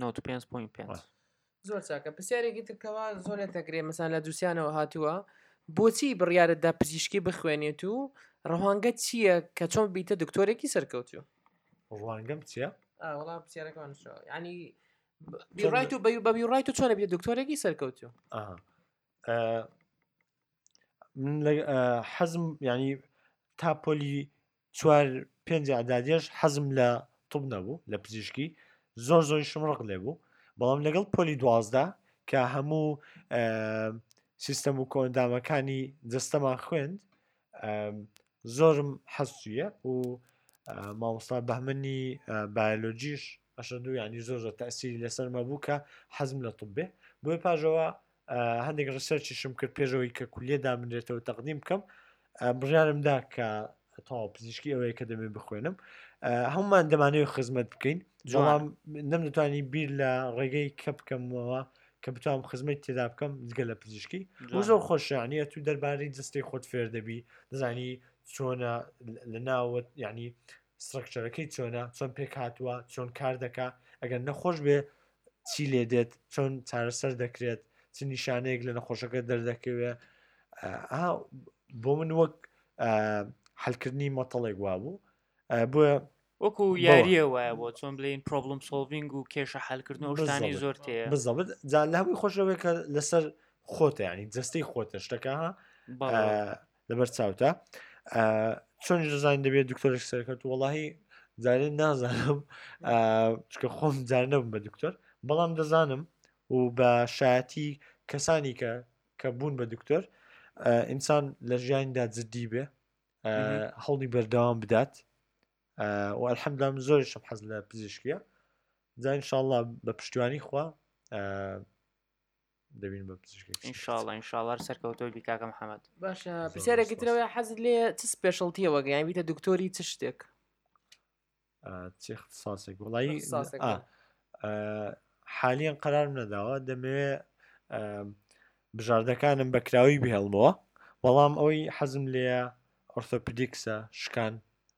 نۆت و پێنج پۆین پێنج. ڕاست. زۆر چاکە پرسیارێکی تر کەوا زۆر لێت دەگرێ مەسان لە دووسیانەوە هاتووە بۆچی بڕیارت دا پزیشکی بخوێنێت و ڕەوانگە چییە کە چۆن بیتە دکتۆرێکی سەرکەوتو ڕوانگەم چیە وڵا پرسیارەکەمان نووسراوە. ینی بیڕای تو بە بیڕای تو چۆنە بێت دکتۆرێکی سەرکەوتو ئاها. ئە، من لە ئە، حەزم ینی تا پۆلی چوار پێنج ئەعدادیش حەزم لە طب نەبوو لە پزیشکی زۆر زۆریشم ڕق لێ بوو بەڵام لەگەڵ پۆلی دوازدا کە هەموو سیستەم و کۆندامەکانی جستەمان خوێند زۆرم حەسویە و مامۆستا بەمنی بایلۆجیش ئەشە دوو ینی زۆر زۆر تاسیری لەسەرمە بوو کە حەزم لە طبێ بۆی پاژەوە هەندێک ڕسەرچیشم کرد پێشەوەی کە کولیە دابنرێتەوە تەقدیم بکەم بڕیارم دا کە تاو پزیشکی ئەوەیە کە دەمێ بخوێنم هەمومان دەمانەوە خزمەت بکەین جوڵام نەمدەتوانی بیر لە ڕێگەی کە بکەمەوە کە بتوام خزمەت تێدا بکەم جگە لە پزیشکی زۆر خۆشیانە تو دەربارەی جستی خۆت فێر دەبی دەزانی چۆنە لە ناوت ینی سرکچەرەکەی چۆنە چۆن پێک هاتووە چۆن کار دەکا ئەگەر نەخۆش بێ چی لێ دێت چۆن چارەسەر دەکرێت چ نیشانەیەک لە نەخۆشەکە دەردەکەوێت بۆ من وەک حلکردنی مەتەڵێک وا بوو بۆ وەکو یاریە وایە بۆ چۆن بلین پرۆبلم سۆڤنگ و کێشە حلکردنەوە شتانی زۆر تێ بزەبت جا لە هەمووی خۆشەوەی کە لەسەر خۆتە ینی جستەی خۆتە شتەکە لەبەر چاوتە چۆن دەزانین دەبێت دکتۆرش سەرکەوت وڵی جارێ نازانم چکە خۆم جار نەبم بە دکتۆر بەڵام دەزانم و بە شایەتی کەسانی کە کە بوون بە دکتۆر ئینسان لە ژیاندا جددی بێ هەڵی بەردەوام بدات و ئەلحەمدام زۆر شم حەز لە پزیشکیە جا انشاءله بە پشتیوانی خوا دەبین بە پزیشک ان شاء الله ان شاء الله هەر سەرکەوتوو بی کاکە محمد باشە پرسیارێکی ترەوەی حەزت لێ چ سپێشڵتیە وەگەیان بیتە دکتۆری چ شتێک آه، چ اختصاصێک وڵی اختصاصێک. آه، حالیان قرار نەداوە دەمەوێ آه، بژاردەکانم بەکراوی بهێڵمەوە بەڵام ئەوەی حەزم لێە ئۆرثۆپدیکسە شکان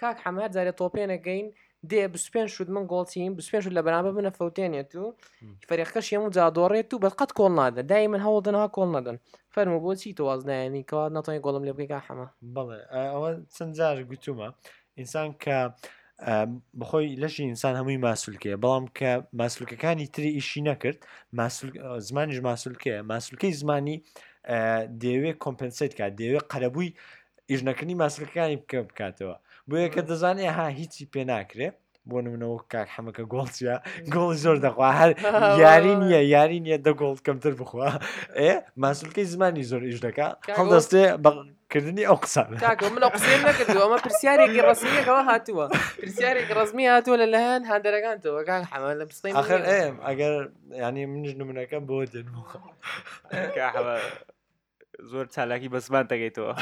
کاک حەمە جارێ تۆپێنەکەین دێ بسپێن شت من گۆڵچین بسپێن شت لە بەنابە منە فوتێنێت و فەرێخەش هەموو جادۆڕێت و بەقەت کۆڵ نادە دای من هەوڵدنەوە کۆڵ نەدەن فەرمو بۆچی تواز نایەنی کەوا ناتوانین گۆڵم لێ بکەی حەمە بڵێ ئەوە چەند جار گوتومە ئینسان کە بخۆی لەشی ئینسان هەمووی ماسولکەیە بەڵام کە ماسولکەکانی تری ئیشی نەکرد زمانیش ماسولکەیە ماسولکەی زمانی دەیەوێت کۆمپنسیت کات دەیەوێت قەرەبووی ئیش نەکردنی ماسکەکانی بکە بکاتەوە بۆ یەکە دەزانێ ها هیچی پێ ناکرێ بۆ نمونەوە کاک حەمەکە گۆڵچە گۆڵی زۆر دەخوا هەر یاری نییە یاری نییە دە گۆڵ کەمتر بخوا ئێ ماسولکەی زمانی زۆر ئیش دەکا هەڵدەستێ بەکردنی ئەو قسان من قسە نەکردو ئەمە پرسیارێکی ڕسمیەکەەوە هاتووە پرسیارێکی ڕزمی هاتووە لە لایەن هاندەرەکانتەوە کاک حەمە لە پستەی ئەگەر ینی منش نمونونەکە بۆ دێنەوە زۆر چالاکی بە زمان دەگەیتەوە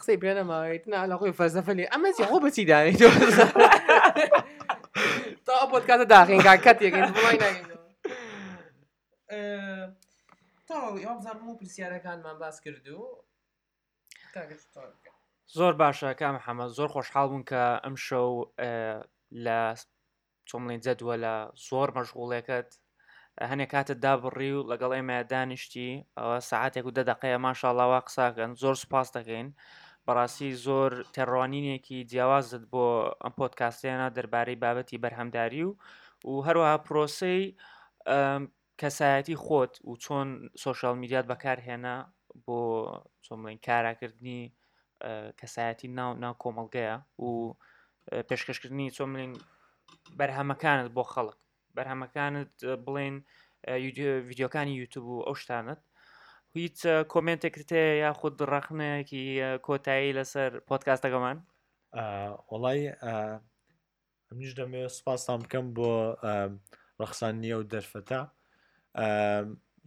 قسەی پێ نەماوێت نالا خۆی فەرزەفەلی ئەمە خۆ بەچی داێت تا بۆت کاتە داخین کات یەکەین بڵای ناگەین تەواوی ئەو بزانم و پرسیارەکانمان باس کرد و زۆر باشە کام حەمە زۆر خۆشحاڵ بوون کە ئەم شەو لە چۆمڵی جەدوەلە زۆر مەشغوڵێکەت هەنێک کاتت دابڕی و لەگەڵ ئێمە دانیشتی ئەوە سعاتێک و دەدەقەیە ماشاءڵاوا قساکەن زۆر سپاس دەکەین بەڕاستی زۆر تێڕوانینێکی جیاوازت بۆ ئەم پۆتکاسیانە دەربارەی بابەتی بەرهەمداری و و هەروەها پرۆسی کەسایەتی خۆت و چۆن سوۆشال میدیات بەکارهێنا بۆ چۆمڵین کاراکردنی کەسایەتی ناو ناو کۆمەلگەیە و پێشکەشکردنی چۆملین بەرهەمەکانت بۆ خەڵک بەرهەمەکانت بڵێن ڤیددیوکانی یوتوب و ئەو شتانت هیچ کۆمنتێکت هەیە یاخود ڕەخنەیەکی کۆتایی لەسەر پۆتکاستەکەمان وڵی منیش دەمەوێت سوپاستان بکەم بۆ ڕەخساندنی ئەو دەرفەتە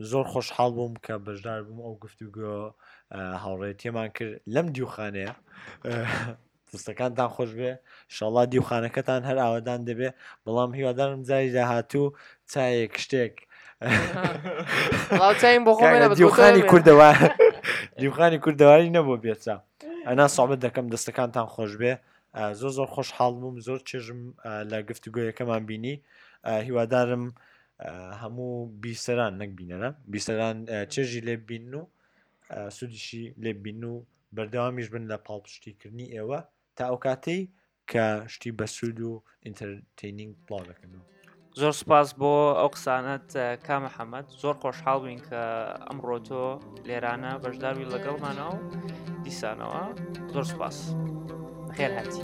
زۆر خۆشحاڵ بووم کە بەشدار بووم ئەو گفتوگۆ هاوڕێتیەمان کرد لەم دیوخانەیە دەستەکانتان خۆش بێ شەڵا دیوخانەکەتان هەر ئاوادان دەبێ بەڵام هیوادارم جاری داهاتوو چایەک شتێک دیوخانی کوردەوە دیوخانی کوردەواری نەبوو بێچە ئەنا ساڵبەت دەکەم دەستەکانتان خۆش بێ زۆر زۆر خۆشحاڵ بووم زۆر چێژم لە گفتوگۆیەکەمان بینی هیوادارم هەموو بیسەران نەک بینەران بیسەران چێژی لێ بین و سودیشی لێ بین و بەردەوامیش بن لە پاڵپشتیکردنی ئێوە تا ئەو کاتەی کە شتی بەسوود و ئینتەرتەینینگ بڵاو دەکەن و زۆر سپاس بۆ ئەو قسانت کا محەممەد زۆر خۆشحاڵ بووین کە ئەمڕۆ تۆ لێرانە بەشداروی لەگەڵمانەوە و دیسانەوە زۆر سپاس خێر هەتی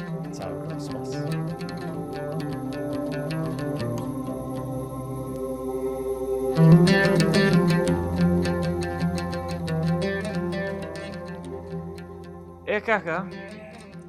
سپاس. Thank you. کاکە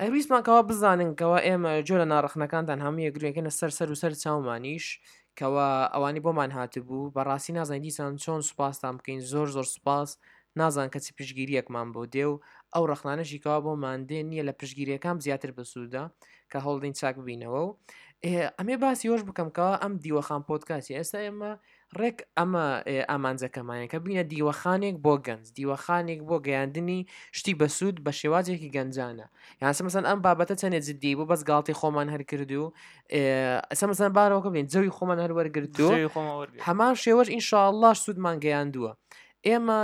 ئەی ویستمان کەوا بزانن کەوا ئێمە جۆرە ناڕەخنەکانتان هەموو یەکگرێکەکەنە سەر سەر و سەر چاومانیش کەوا ئەوانی بۆمان هاتبوو بەڕاستی نازانین دیسان چۆن سوپاستان بکەین زۆر زۆر سوپاس نازان کەچی پشگیریەکمان بۆ دێ و ئەو ڕەخنانەشی کەوا بۆ مادێ نییە لە پشگیریەکان زیاتر بەسوودە کە هەوڵدین چاک بینەوە و ئەمێ باسی هۆش بکەم کەوا ئەم دیوەخان پۆتکاسی ئێستا ئێمە ڕێک ئەمە ئامانجەکەمانە کە بینە دیوەخانێک بۆ گەنج دیوەخانێک بۆ گەیاندنی شتی بەسوود بە شێوازێکی گەنجانە یاسمەسەن ئەم بابەتە چەندێ جددی بۆ بەس گاڵتی خۆمان هەرکرد و ئەسەمەسەن بارەوەکە بێن جەوی خۆمان هەروەرگرتو هەمان شێوەش ئینشاءله سوودمان گەیاندووە ئێمە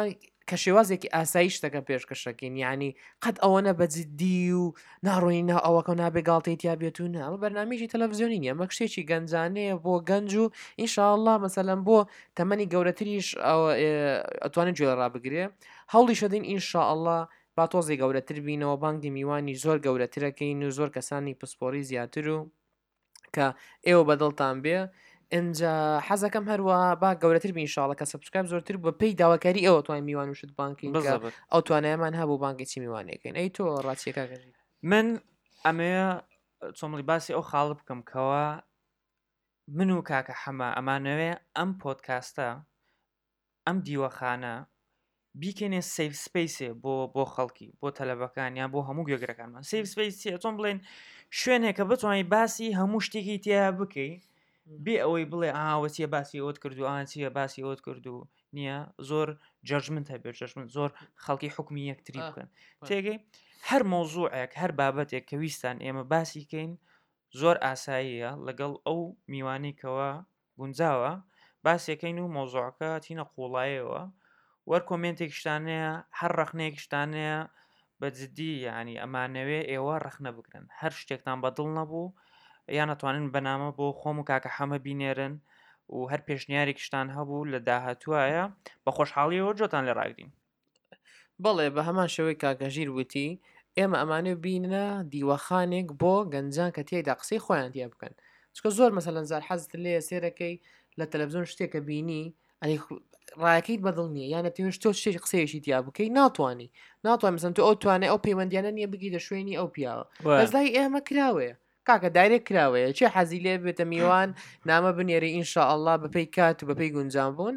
کە شێوازێکی ئاسایی شتەکە پێشکەشەکەین یعنی قەت ئەوەنە بە جددی و ناڕۆی نا ئەوەکە نابێ گاڵتەی تیا بێت و ناوە بەرنمێکی تەلەڤزیۆنی نیە مەکشێکی گەنجانەیە بۆ گەنج و ئینشاءله مەسەلەن بۆ تەمەنی گەورەتریش ئەتوانێت گوێ ڕابگرێ هەوڵی شەدین ئینشاءله با تۆزی گەورەتر بینەوە بانگی میوانی زۆر گەورەترەکەین و زۆر کەسانی پسپۆری زیاتر و کە ئێوە بەدڵتان بێ ئەجا حەزەکەم هەروە با گەورەتر بین شاڵە کە سبسکرایب زۆرتر بە پێی داواکاری ئەوە توای میوان وشت بانکین ئەو توانایمان هەبوو بانکی چی میوانەکەین ئەی تۆ ڕاستیەکە من ئەمێ چۆمڵی باسی ئەو خاڵ بکەم کەەوە من و کاکە حەمە ئەمانەوێ ئەم پۆتکاستە ئەم دیوەخانە بیکەێ سیف سپیسێ بۆ بۆ خەڵکی بۆ تەلەبەکان یا بۆ هەموو گوێگرەکانمان سیف سپیسی ئەتۆم بڵێن شوێنێکە بتوانانی باسی هەموو شتێکی تیا بکەی بێ ئەوەی بڵێ ئاوەچیە باسی ئەوت کردو ئاچیە باسی ئەوت کردو نییە زۆر جەژمنت هەبێ جەژمن زۆر خەڵکی حکومی یەکتری بکەن تێگەی هەر مۆزوعێک هەر بابەتێک کە ویستان ئێمە باسی کەین زۆر ئاساییە لەگەڵ ئەو میوانێکەوە گونجاوە باسیەکەین و مەوزوعەکە چینە قوڵایەوە وەر کۆمێنتێکشتان هەیە هەر ڕەخنەیەکشتان هەیە بە جددی یعنی ئەمانەوێ ئێوە ڕەخنە بگرن هەر شتێکتان بە دڵ نەبوو یان ئەتوانن بەنامە بۆ خۆم و کاکە حەمە بینێرن و هەر پێشنیارێکشتان هەبوو لە داهاتوایە بە خۆشحاڵیەوە جۆتان لێ ڕاگرین بەڵێ بە هەمان شێوەی کاک هەژیر وتی ئێمە ئەمانێ بینە دیوەخانێک بۆ گەنجان کە تێدا قسەی خۆیان تێ بکەن چکە زۆر مەسەلەن زار حەزت لێ سێرەکەی لە تەلەڤزیۆن شتێکە بینی ئەنی ڕایەکەیت بەدڵ نیە یانە تێش تۆ شتێک قسەیەشی تیا بکەی ناتوانانی ناتوان مەسن تۆ ئەو توانێ ئەو پەیوەندیانە نییە بگی لە شوێنی ئەو پیاوە بەزای ئێمە کراوەیە کاکە دایرێک کراوەیە چێ حەزی لێ بێتە میوان نامە بنێری ئینشاءله بەپی کات و بەپی گونجان بوون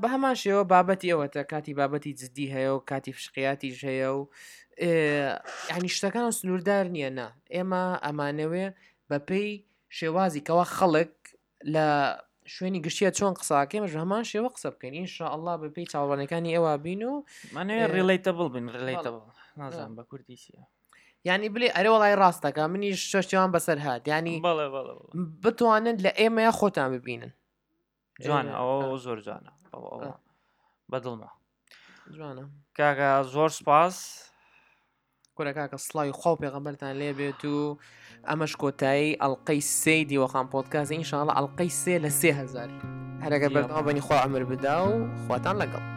بە هەمان شێوە بابەتی ئەوەتە کاتی بابەتی جددی هەیە و کاتی فشقیاتی ژەیە و ینی شتەکان سنووردار نییە نا ئێمە ئەمانەوێ بەپێی شێوازی کەوا خەڵک لە شوێنی گشتە چۆن قساکەی مەژ هەمان شێوە قسە بکەین ئینشاء الله بە پێی چاوەڕەنەکانی ئەوە بین و منێ ڕیلیتە بڵ بن ڕیلیتە نازان بە کوردی چیە ینی بلێ ئەرێ وڵی ڕاستەکە منی شەشتیان بەسەر هاات ینی بتوانن لە ئێمەیە خۆتان ببینن جوانە ئەوە زۆر جوانە بەدڵمە جوانە کاکە زۆر سپاس کورە کاکە سڵاوی خۆ پێغەمبەرتان لێ بێت و ئەمەش کۆتایی ئەلقەی سێ دیوەخان پۆتکاز ئینشاالله ئەلقەی سێ لە سێهزار هەرەگە بەردەوابنی خۆ ئەمر بدا و خواتان لەگەڵ